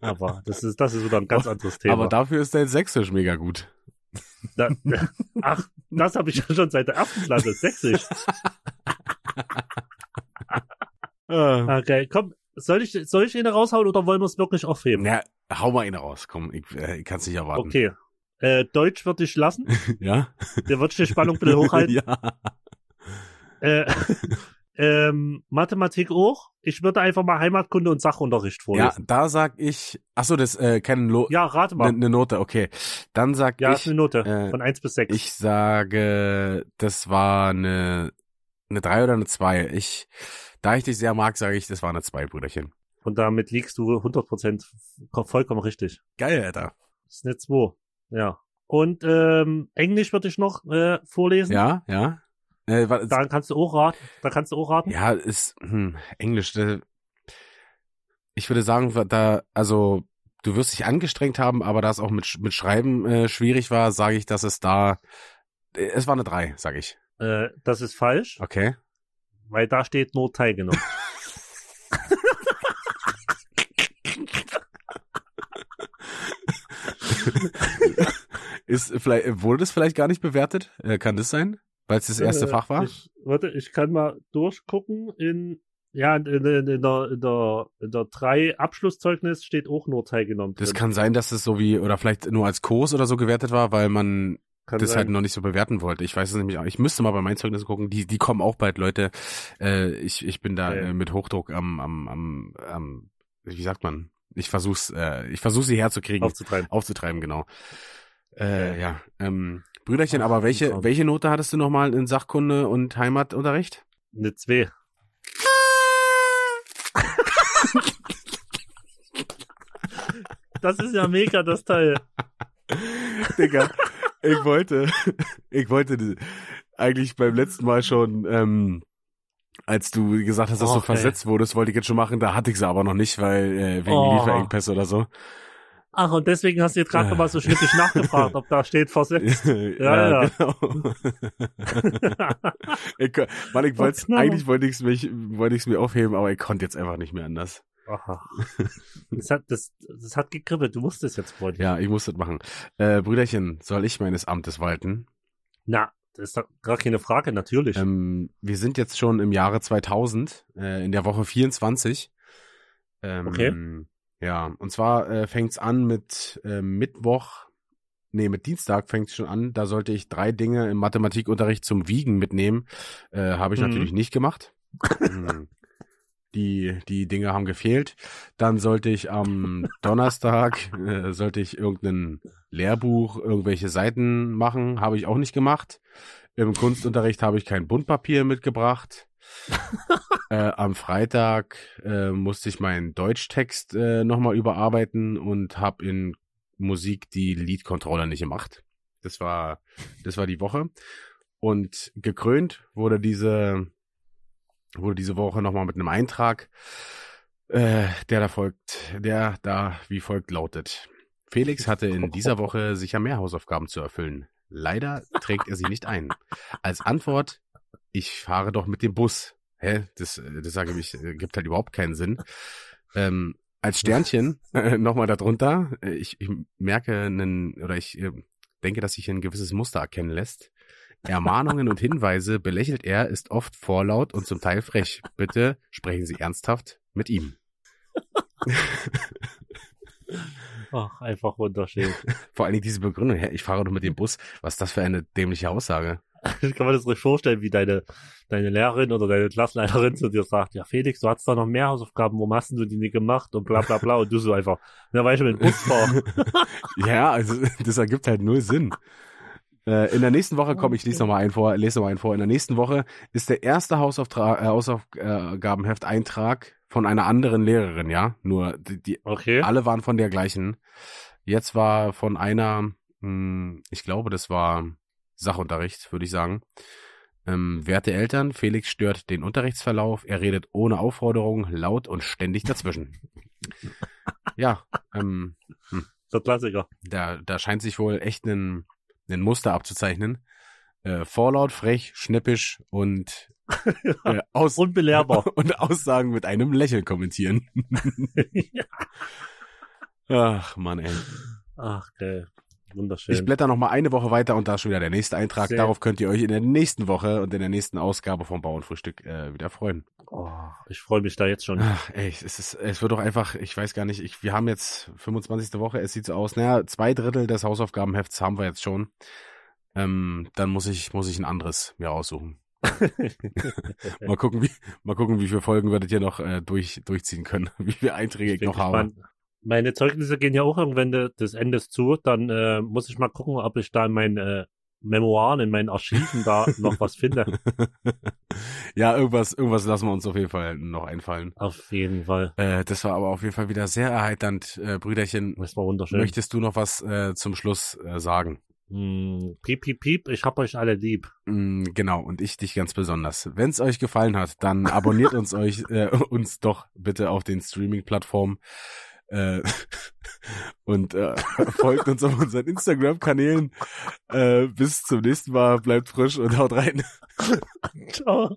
Aber das ist, das ist wieder ein ganz anderes Thema. Aber dafür ist dein Sächsisch mega gut. Da, ach, das habe ich ja schon seit der ersten Klasse, sächsisch. Okay, komm, soll ich, soll ich ihn raushauen oder wollen wir es wirklich aufheben? Ja, hau mal ihn raus, komm, ich, äh, ich kann's nicht erwarten. Okay. Äh, Deutsch würde ich lassen. Ja? Der wird die Spannung bitte hochhalten. ja. Äh, ähm, Mathematik auch. Ich würde einfach mal Heimatkunde und Sachunterricht Ja, vorlesen. da sag ich, ach so, das äh, keine Lo Ja, rate mal. ne Note, okay. Dann sag ja, ich, ist eine Note äh, von 1 bis 6. ich sage, das war eine eine drei oder eine zwei. Ich, da ich dich sehr mag, sage ich, das war eine zwei, Brüderchen. Und damit liegst du 100% vollkommen richtig. Geil, Alter. Das ist eine 2. Ja. Und ähm, Englisch würde ich noch äh, vorlesen. Ja, ja. Äh, wa- Da kannst du auch raten. Da kannst du auch raten. ja, ist hm, Englisch. Äh, ich würde sagen, da, also du wirst dich angestrengt haben, aber da es auch mit mit Schreiben äh, schwierig war, sage ich, dass es da, äh, es war eine drei, sage ich. Äh, das ist falsch, Okay. weil da steht nur teilgenommen. Ist vielleicht wurde das vielleicht gar nicht bewertet? Äh, kann das sein? Weil es das erste Äh, Fach war? Ich, warte, ich kann mal durchgucken in, ja, in, in, in, in der, in der, in der drei Abschlusszeugnis steht auch nur teilgenommen. Das drin. kann sein, dass es so wie, oder vielleicht nur als Kurs oder so gewertet war, weil man Kann das sein. halt noch nicht so bewerten wollte. Ich weiß es nämlich auch. Ich müsste mal bei meinen Zeugnissen gucken. Die, die kommen auch bald, Leute. Äh, ich, ich bin da Okay. äh, mit Hochdruck am, am, am, am, wie sagt man? Ich versuch's, äh, ich versuch's sie herzukriegen, aufzutreiben. aufzutreiben, genau. Äh, Okay. ja. Ähm, Brüderchen, Ach, aber welche, welche Note hattest du nochmal in Sachkunde und Heimatunterricht? Eine 2. Das ist ja mega, das Teil. Digga, ich wollte, ich wollte eigentlich beim letzten Mal schon, ähm, als du gesagt hast, dass du Och, versetzt wurdest, wollte ich jetzt schon machen, da hatte ich sie aber noch nicht, weil äh, wegen Oh. Lieferengpässe oder so. Ach, und deswegen hast du jetzt gerade nochmal so schnippisch nachgefragt, ob da steht versetzt. ja, ja. genau. ich, Mann, ich wollte Knall. eigentlich wollte ich es mich, wollte ich es mir aufheben, aber ich konnte jetzt einfach nicht mehr anders. Aha. Das hat, das, das hat gekribbelt, du musstest jetzt, Freund. Ja, ich muss das machen. Äh, Brüderchen, soll ich meines Amtes walten? Na, das ist doch gar keine Frage, natürlich. Ähm, wir sind jetzt schon im Jahre 2000, äh, in der Woche 24. Ähm, Okay. Ja, und zwar äh, fängt's an mit äh, Mittwoch, nee, mit Dienstag fängt's schon an. Da sollte ich drei Dinge im Mathematikunterricht zum Wiegen mitnehmen. Äh, Habe ich Mhm. natürlich nicht gemacht. Die, die Dinge haben gefehlt. Dann sollte ich am Donnerstag, äh, sollte ich irgendein Lehrbuch, irgendwelche Seiten machen. Habe ich auch nicht gemacht. Im Kunstunterricht habe ich kein Buntpapier mitgebracht. äh, am Freitag äh, musste ich meinen Deutschtext äh, nochmal überarbeiten und habe in Musik die Lead-Controller nicht gemacht. Das war, das war die Woche. Und gekrönt wurde diese, wurde diese Woche nochmal mit einem Eintrag, äh, der da folgt, der da wie folgt lautet. Felix hatte in dieser Woche sicher mehr Hausaufgaben zu erfüllen. Leider trägt er sie nicht ein. Als Antwort, ich fahre doch mit dem Bus. Hä? Das, äh, das sage ich, äh, gibt halt überhaupt keinen Sinn. Ähm, als Sternchen äh, nochmal darunter, ich, ich merke einen, oder ich äh, denke, dass sich ein gewisses Muster erkennen lässt. Ermahnungen und Hinweise belächelt er, ist oft vorlaut und zum Teil frech. Bitte sprechen Sie ernsthaft mit ihm. Ach, einfach wunderschön. Vor allen Dingen diese Begründung, ich fahre doch mit dem Bus. Was ist das für eine dämliche Aussage? Ich kann mir das richtig vorstellen, wie deine, deine Lehrerin oder deine Klassleiterin zu dir sagt, ja Felix, du hattest da noch mehr Hausaufgaben, warum hast du die nicht gemacht und bla bla bla und du so einfach, na weil ich mit dem Bus fahre. Ja, also das ergibt halt null Sinn. Äh, in der nächsten Woche komme ich lese nochmal einen vor, lese nochmal einen vor. In der nächsten Woche ist der erste Hausauftrag, äh, Hausaufgabenhefteintrag von einer anderen Lehrerin, ja. Nur die, die Okay. alle waren von der gleichen. Jetzt war von einer, mh, ich glaube, das war Sachunterricht, würde ich sagen. Ähm, werte Eltern, Felix stört den Unterrichtsverlauf. Er redet ohne Aufforderung, laut und ständig dazwischen. ja, ähm, Der Klassiker. da, da scheint sich wohl echt ein, ein Muster abzuzeichnen. Äh, vorlaut, frech, schnippisch und aus Unbelehrbar. und Aussagen mit einem Lächeln kommentieren. Ach man, ey. Ach, geil. Ich Wunderschön. blätter noch mal eine Woche weiter und da ist schon wieder der nächste Eintrag. Sehr. Darauf könnt ihr euch in der nächsten Woche und in der nächsten Ausgabe vom Bauernfrühstück äh, wieder freuen. Oh, ich freue mich da jetzt schon. Ach, ey, es ist, es wird doch einfach, ich weiß gar nicht, ich, wir haben jetzt 25. Woche, es sieht so aus, naja, zwei Drittel des Hausaufgabenhefts haben wir jetzt schon. Ähm, dann muss ich, muss ich ein anderes mir aussuchen. Mal gucken, wie, mal gucken, wie viele Folgen wir das hier noch äh, durch, durchziehen können, wie viele Einträge ich, bin noch habe. gespannt. Meine Zeugnisse gehen ja auch irgendwann de- des Endes zu. Dann äh, muss ich mal gucken, ob ich da in meinen äh, Memoiren, in meinen Archiven da noch was finde. ja, irgendwas, irgendwas lassen wir uns auf jeden Fall noch einfallen. Auf jeden Fall. Äh, das war aber auf jeden Fall wieder sehr erheiternd, äh, Brüderchen. Das war wunderschön. Möchtest du noch was äh, zum Schluss äh, sagen? Hm, piep, piep, piep, ich hab euch alle lieb. Mm, Genau, und ich dich ganz besonders. Wenn es euch gefallen hat, dann abonniert uns euch äh, uns doch bitte auf den Streaming-Plattformen äh, und äh, folgt uns auf unseren Instagram-Kanälen. Äh, bis zum nächsten Mal, bleibt frisch und haut rein. Ciao.